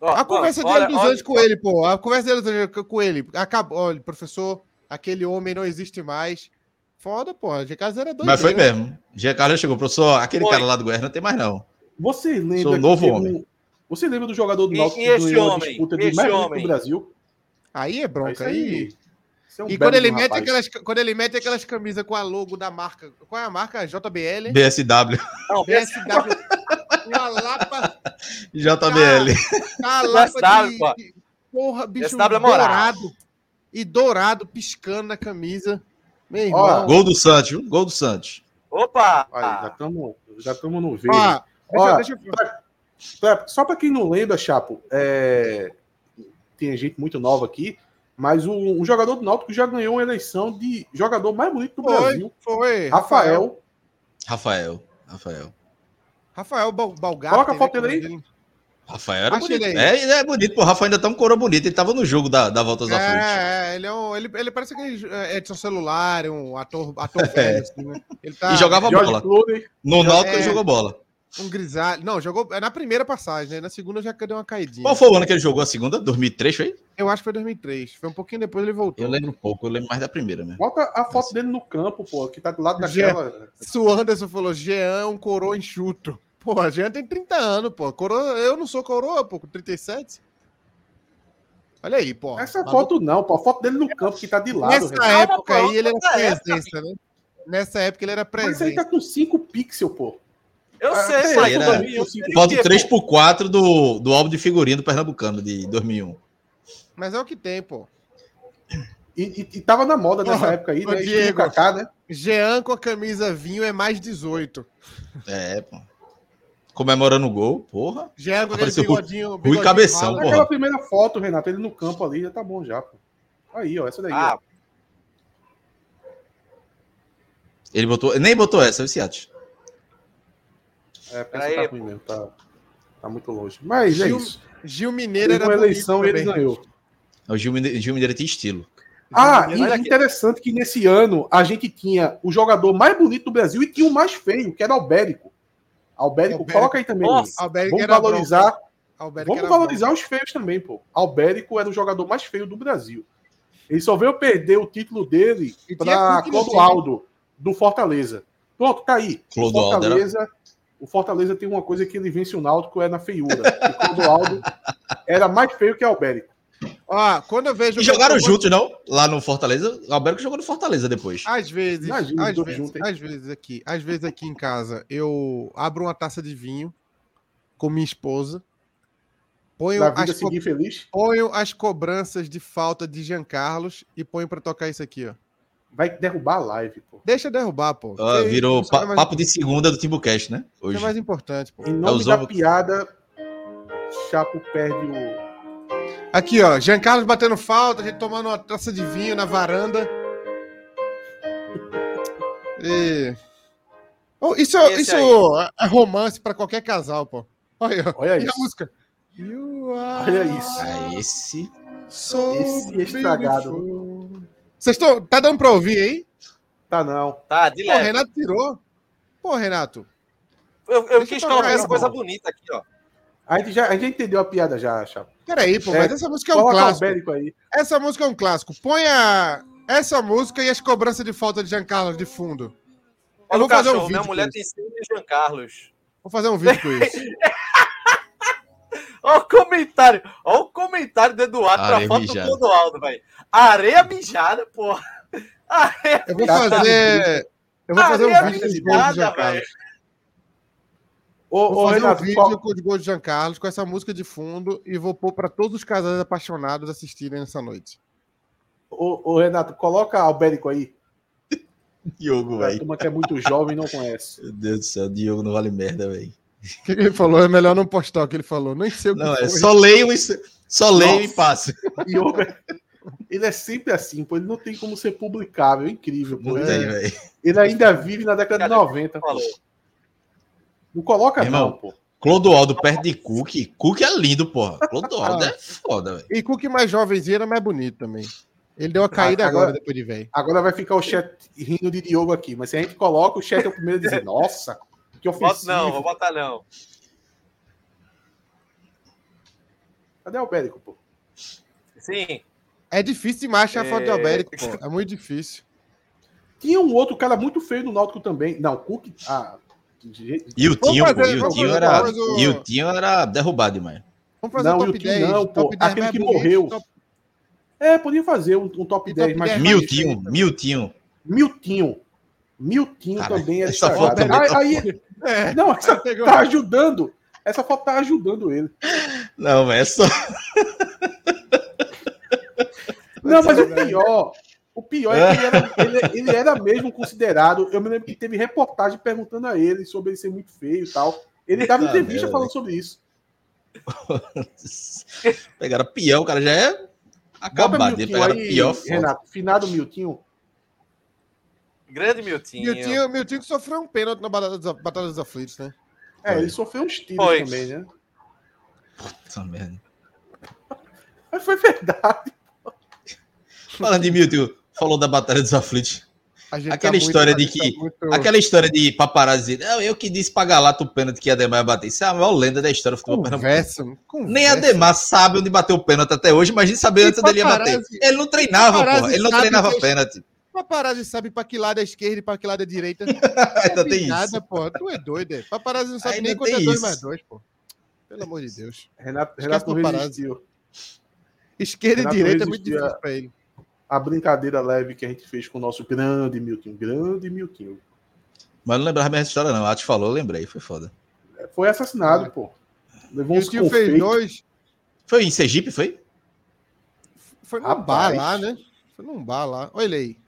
A conversa olha, dele dos anjos com ele, pô. A conversa dele dos anjos com ele. Acabou. Olha, professor, aquele homem não existe mais. Foda, pô. A GK era doido. Mas foi mesmo. Jean Carlos chegou, professor, aquele Foi. cara lá do Goiás não tem mais não. Você lembra Sou que novo homem. um- Você lembra do jogador do Náutico que esse ganhou a homem? disputa de esse mais do Brasil? Aí é bronca. isso Aí... é um E quando ele, mete aquelas, quando ele mete aquelas camisas com a logo da marca. Qual é a marca? JBL? BSW. Não, BSW. Uma lapa. JBL. Uma lapa SW, de, pô. de- Porra, bicho SW é dourado. E dourado piscando na camisa. Meu irmão. Ó, Gol do Santos, viu? Gol do Santos. Opa! Aí, já estamos já tamo no verde. Ó, deixa, Ó, deixa eu... Pra- Só para quem não lembra, Chapo, é, tem gente muito nova aqui, mas o, um jogador do Náutico já ganhou uma eleição de jogador mais bonito do Foi, Brasil. foi. Rafael. Rafael. Rafael. Rafael Bal- Balgatti. Coloca a né, foto que é dele aí. Rafael era Achei bonito. ele. É, ele é bonito, pô. O Rafael ainda tá um coroa bonito. Ele tava no jogo da, da Volta aos Aflitos. É, é, ele é um. Ele, ele parece aquele é, Edson Celular, um ator, ator velho, assim, né? Ele tá E jogava George bola. Clooney. No Náutico É. ele jogou bola. Um grisalho. Não, jogou é na primeira passagem, né? Na segunda já deu uma caidinha. Qual foi o ano que ele jogou a segunda? 2003, foi? Eu acho que foi 2003. Foi um pouquinho depois ele voltou. Eu lembro pouco, eu lembro mais da primeira mesmo. Bota a foto dele no campo, pô, que tá do lado Jean. daquela. Se o Anderson falou, Jean, um coroa enxuto. Pô, Jean tem 30 anos, pô. Coroa, eu não sou coroa, pô, com 37. Olha aí, pô. Essa Mas foto não, pô. A foto dele no campo que tá de lado. Nessa época pô, aí ele era presença, né? Nessa época ele era Mas aí presença. tá com 5 pixels, pô. Eu Ah, sei, peraí, mas era- 2001 Foto quê, 3x4 do, do álbum de figurinha do Pernambucano, de 2001. Mas é o que tem, pô. E, e, e tava na moda nessa Ô, época aí, né? Diego. Kaká, né? Jean com a camisa vinho é mais 18. É, pô. Comemorando o gol, porra. Jean com aquele Rui- bigodinho. Rui bigodinho Cabeção, porra. Aquela primeira foto, Renato, ele no campo ali, já tá bom já, pô. Aí, ó, essa daí. Ah, ó. Ele botou, nem botou essa, o Ciates. É, Peraí, essa tá ruim mesmo, tá, tá muito longe. Mas é Gil- isso. Gil Mineiro era uma bonito eleição e ele ganhou. O Gil Mineiro, Gil Mineiro tem estilo. Ah, e aqui. interessante que nesse ano a gente tinha o jogador mais bonito do Brasil e tinha o mais feio, que era Albérico. Albérico, Albérico. coloca aí também. Nossa, Vamos era valorizar, vamos era valorizar os feios também, pô. Albérico era o jogador mais feio do Brasil. Ele só veio perder o título dele para no Clodoaldo, do Fortaleza. Pronto, tá aí. Clodoaldo era- Fortaleza, o Fortaleza tem uma coisa que ele vence o Náutico, é na feiura. O Clodoaldo era mais feio que Albérico. Ó, quando eu vejo. E jogaram eu- juntos, não? Lá no Fortaleza. O Alberto jogou no Fortaleza depois. Às vezes, Imagina, às vezes, juntos, às vezes aqui, às vezes aqui em casa, eu abro uma taça de vinho com minha esposa, ponho as, co- seguir feliz, ponho as cobranças de falta de Jean Carlos e ponho pra tocar isso aqui, ó. Vai derrubar a live, pô. Deixa derrubar, pô. Ah, Isso- virou isso é pa- mais- papo de segunda do Timbucast, né? isso Hoje. é mais importante, pô. Em nome os da ovos- piada, Chapo perde o. Aqui, ó, Jean Carlos batendo falta, a gente tomando uma taça de vinho na varanda. E... Oh, isso Esse isso aí. é romance pra qualquer casal, pô. Olha, ó. Olha e a isso. música? You are Olha isso. Ah, esse. Esse estragado. Vocês estão. Tá dando pra ouvir aí? Tá, não. Tá, de Pô, leve. Renato tirou. Pô, Renato. Eu, eu quis colocar essa coisa bola. bonita aqui, ó. A gente já, a gente entendeu a piada já, Chapo. Peraí, pô, É, mas essa música é um clássico. Essa música é um clássico. Põe a... essa música e as cobranças de falta de Jean Carlos de fundo. Eu Olha vou o fazer um cachorro, vídeo. minha mulher tem ciúme de Jean Carlos. Vou fazer um vídeo com isso. Olha o comentário. Olha o comentário do Eduardo pra Areia foto mijada. do Clodoaldo, velho. Areia mijada, porra. Areia Eu vou fazer. Eu vou fazer um vídeo gols de Jean mijada, Carlos. velho. Ô, Vou ô fazer Renato, um vídeo qual- com os gols de Jean Carlos, com essa música de fundo, e vou pôr para todos os casais apaixonados assistirem nessa noite. ô, ô, Renato, coloca Albérico aí. Diogo, velho. turma que é muito jovem e não conhece. Meu Deus do céu, Diogo não vale merda, velho. O que ele falou? É melhor não postar o que ele falou. Nem sei o que Não, é foi. só leio e só leio e Nossa. passo. Diogo, ele é sempre assim, pô. Ele não tem como ser publicável. É incrível, pô. Não Ele, tem, velho. ele ainda vive na década de Cadê? 90. pô. Falou. Não coloca, Irmão, não, pô. Clodoaldo perto de Cook. Cook é lindo, porra. Clodoaldo Ah. é foda, velho. E Cook mais jovenzinho era mais bonito também. Ele deu uma caída Ah, agora, agora- depois de velho. Agora vai ficar o chat rindo de Diogo aqui. Mas se a gente coloca, o chat é o primeiro a dizer: Nossa, que ofensivo. não, vou botar não. Cadê o Albérico, pô? Sim. É difícil demais achar a foto de É. Albérico, pô. É muito difícil. Tinha um outro cara muito feio no Náutico também. Não, Cook. Ah, de jeito- E o Tinho, pô, fazer- e o Tinho era. o- E o Tinho era derrubado demais. Vamos fazer Não, o o top Tim 10. não, pô. top 10 Aquele que bonito, morreu. top- É, podia fazer um, um top E 10, top mas 10 Miltinho. Miltinho. Miltinho. Miltinho Cara, também é essa foto também Aí- tá aí- É, não, essa pegou. tá ajudando. Essa foto tá ajudando ele. Não, é só. Não, mas o pior, o pior é que ele era, ele- ele era mesmo considerado. Eu me lembro que teve reportagem perguntando a ele sobre ele ser muito feio e tal. Ele dava Eita entrevista merda, falando sobre isso. Pegaram pior, o cara já é acabado. Pegaram aí, pior foto. Renato. Finado Miltinho. Grande Miltinho. Miltinho, Miltinho que sofreu um pênalti na Batalha dos, Batalha dos Aflitos, né? É, ele sofreu uns tiros Foi. também, né? Puta merda. Mas foi verdade. Falando de Milton, falou da Batalha dos Aflitos. A gente Aquela muito- história a de gente que- tá muito- Aquela história de paparazzi. Não, eu que disse pra Galato o pênalti que Ademar ia bater. Isso é a maior lenda da história do futebol pernambucano. Conversa, conversa. Nem Ademar sabe onde bateu o pênalti até hoje, imagina saber E antes onde ele ia bater. Ele não treinava, porra. Ele não treinava que- pênalti. Paparazzi sabe pra que lado é esquerda e pra que lado é direita. Ainda tem nada, isso. pô. Tu é doido, é. Paparazzi não sabe Ainda nem quanto é tem dois isso. mais dois, pô. Pelo amor de Deus. Renato, Renato resistiu. Esquerda Renato e direita é muito difícil pra ele. A brincadeira leve que a gente fez com o nosso grande Miltinho. Grande Miltinho. Mas não lembrava minha história, não. A Ati falou, eu lembrei. Foi foda. Foi assassinado, pô. Levou uns o tio fez confeitos. dois. Foi em Sergipe, foi? Foi num Rapaz. bar lá, né? Foi num bar lá. Olha ele aí.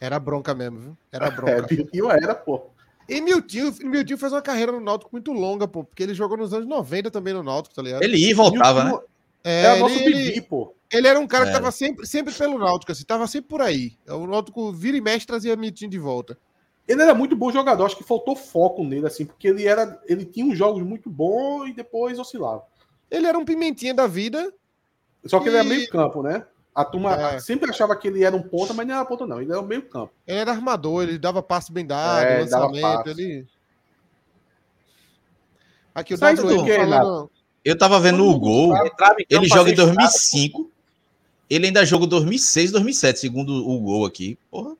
Era bronca mesmo, viu? Era É, bronca. Miltinho era, pô. E Miltinho, Miltinho fez uma carreira no Náutico muito longa, pô. Porque ele jogou nos anos 90 também no Náutico, tá ligado? Ele ia e voltava, né? Miltinho É, Era ele, nosso ele- Bibi, pô. ele era um cara que Era. tava sempre, sempre pelo Náutico, assim. Tava sempre por aí. O Náutico vira e mexe trazia Miltinho de volta. Ele era muito bom jogador, acho que faltou foco nele, assim, porque ele era. Ele tinha uns jogos muito bons e depois oscilava. Ele era um pimentinha da vida. Só que ele era E- meio campo, né? A turma É. sempre achava que ele era um ponta, mas não era ponta, não. Ele era um meio campo. Ele era armador, ele dava passe bem dado, É, lançamento, ele... Aqui o Sai do falando... Eu tava vendo o gol. Ele joga em ser estrada. 2005. Ele ainda joga em 2006, 2007, segundo o gol aqui. Porra.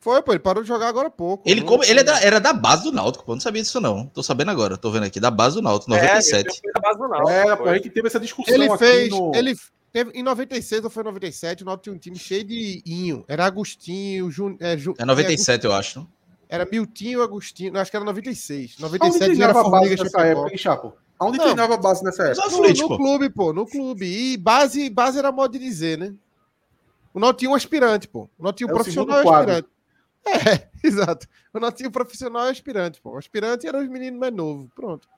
Foi, pô, ele parou de jogar agora há pouco. Ele, como, ele é da- era da base do Náutico, pô. Não sabia disso, não. Tô sabendo agora, tô vendo aqui. Da base do Náutico, É, 97. ele foi da base do Náutico, Era, pô, foi. a gente teve essa discussão Ele aqui fez. no... Ele teve, em 96 ou foi em 97, o Náutico tinha um time cheio de inho. Era Agostinho, Jun, é, Ju- É 97, eu acho. não? Era Miltinho, Agostinho. não, Acho que era 96. Aonde 97 já era Formiga nessa época, hein, Chapo? Aonde Não. treinava base nessa época? No, no pô. clube, pô, no clube. E base, base era modo de dizer, né? O Náutico tinha um aspirante, pô. O Náutico tinha um É profissional e aspirante. É, exato. O Náutico tinha um profissional e aspirante, pô. O aspirante era os meninos mais novos. Pronto.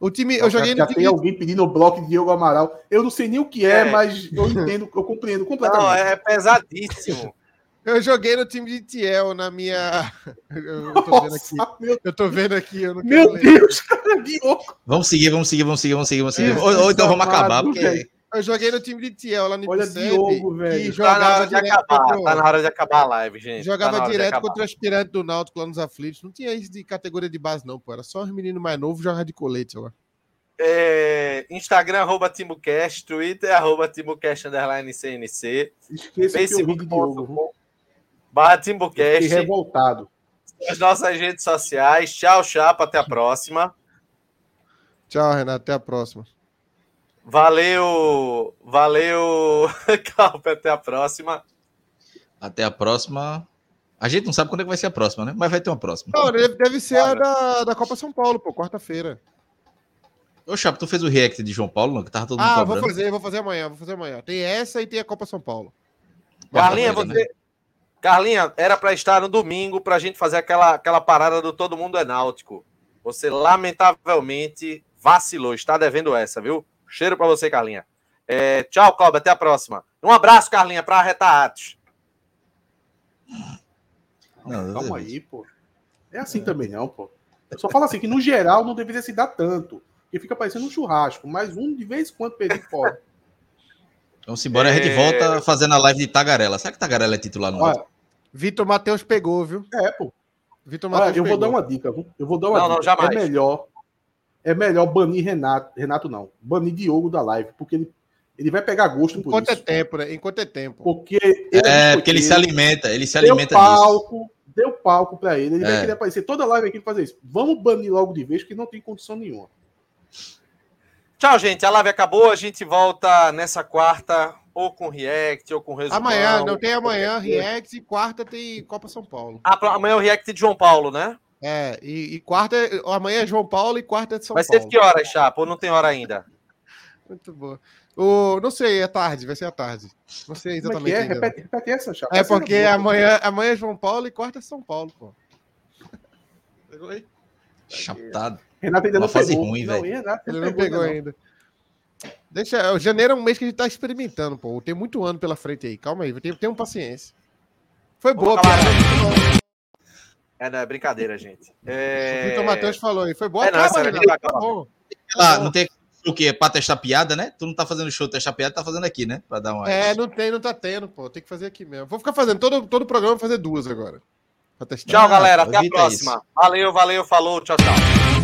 O time, eu joguei já no tem time. alguém pedindo o bloco de Diogo Amaral. Eu não sei nem o que é, É. mas eu entendo, eu compreendo Não, completamente. é pesadíssimo. Eu joguei no time de Tiel na minha. Eu tô vendo aqui. Nossa, meu, Eu tô vendo aqui. Eu não quero meu ler. Deus, cara, Diogo. Vamos seguir, vamos seguir, vamos seguir, vamos seguir, vamos seguir. É, ou, ou então vamos acabar, porque. Eu joguei no time de Tiel lá no Olha, Diogo, velho. Tá na jogava hora de acabar. contra, Tá na hora de acabar a live, gente. jogava Tá hora de direto contra o aspirante do Náutico lá nos aflitos. Não tinha isso de categoria de base, não, pô. Era só os meninos mais novos jogar de colete lá. É, Instagram, arroba TimoCast, Twitter, arroba TimoCast, underline CNC? Facebook.com, barra TimbuCast, revoltado. as nossas redes sociais. Tchau, chapa, até a próxima. Tchau, Renato. Até a próxima. Valeu, valeu, Calpe, até a próxima. Até a próxima. A gente não sabe quando é que vai ser a próxima, né? Mas vai ter uma próxima. Não, deve, ser a da, da Copa São Paulo, pô, quarta-feira. Ô, Chapo, tu fez o react de João Paulo, não? Que tava todo mundo Ah, vou cobrando. fazer, vou fazer amanhã, vou fazer amanhã. Tem essa e tem a Copa São Paulo. Carlinha, você. Carlinha, era para estar no domingo para a gente fazer aquela, aquela parada do Todo Mundo é Náutico. Você, lamentavelmente, vacilou. Está devendo essa, viu? Cheiro para você, Carlinha. É, tchau, Cláudio. Até a próxima. Um abraço, Carlinha, para arretar atos. Não, Calma aí, pô. É assim também não, pô. Eu só falo assim, que no geral não deveria se dar tanto. Porque fica parecendo um churrasco, mas um de vez em quando perder fora. Vamos embora, a gente É. volta fazendo a live de Tagarela. Será que Tagarela é titular no Olha? Vitor Matheus pegou, viu? é, pô. Vitor Olha, Matheus eu vou pegou. dar uma dica, viu? Eu vou dar uma Não, não, dica. jamais. É melhor. É melhor banir Renato. Renato não. Banir Diogo da live, porque ele, ele vai pegar gosto por Enquanto é isso. tempo, né? Enquanto é tempo. Porque ele É, porque ele se alimenta, ele se deu alimenta disso. palco, deu palco pra ele. Ele É. vai querer aparecer toda live aqui pra fazer isso. Vamos banir logo de vez, porque não tem condição nenhuma. Tchau, gente. A live acabou. A gente volta nessa quarta, ou com React, ou com resultado. Amanhã, não tem amanhã React e quarta tem Copa São Paulo. Ah, amanhã é o React de João Paulo, né? É, e, e quarta, amanhã é João Paulo e quarta é de São vai Paulo. Vai ser que horas, Chapa? Ou não tem hora ainda? Muito boa. O, não sei, é tarde, vai ser à tarde. Não sei exatamente. Como é, é? Repete, repete, essa, Chapa. É porque amanhã, amanhã é João Paulo e quarta é São Paulo, pô. Pegou aí? Chaptado. Renato ainda não pegou. ruim, não, velho. Ele não pegou ainda. Deixa, o janeiro é um mês que a gente tá experimentando, pô. Tem muito ano pela frente aí. Calma aí, um paciência. Foi boa. É, não, é brincadeira, gente. É... O Vitor Matheus falou aí. Foi boa, É, não, acabar. bom. Lá, não tem o quê? Pra testar piada, né? Tu não tá fazendo show testar piada, tá fazendo aqui, né? Pra dar uma. É, não tem, não tá tendo, pô. Tem que fazer aqui mesmo. Vou ficar fazendo todo, todo o programa, vou fazer duas agora. Pra testar. Tchau, galera. Ah, Até a evita próxima. isso. Valeu, valeu, falou. Tchau, tchau.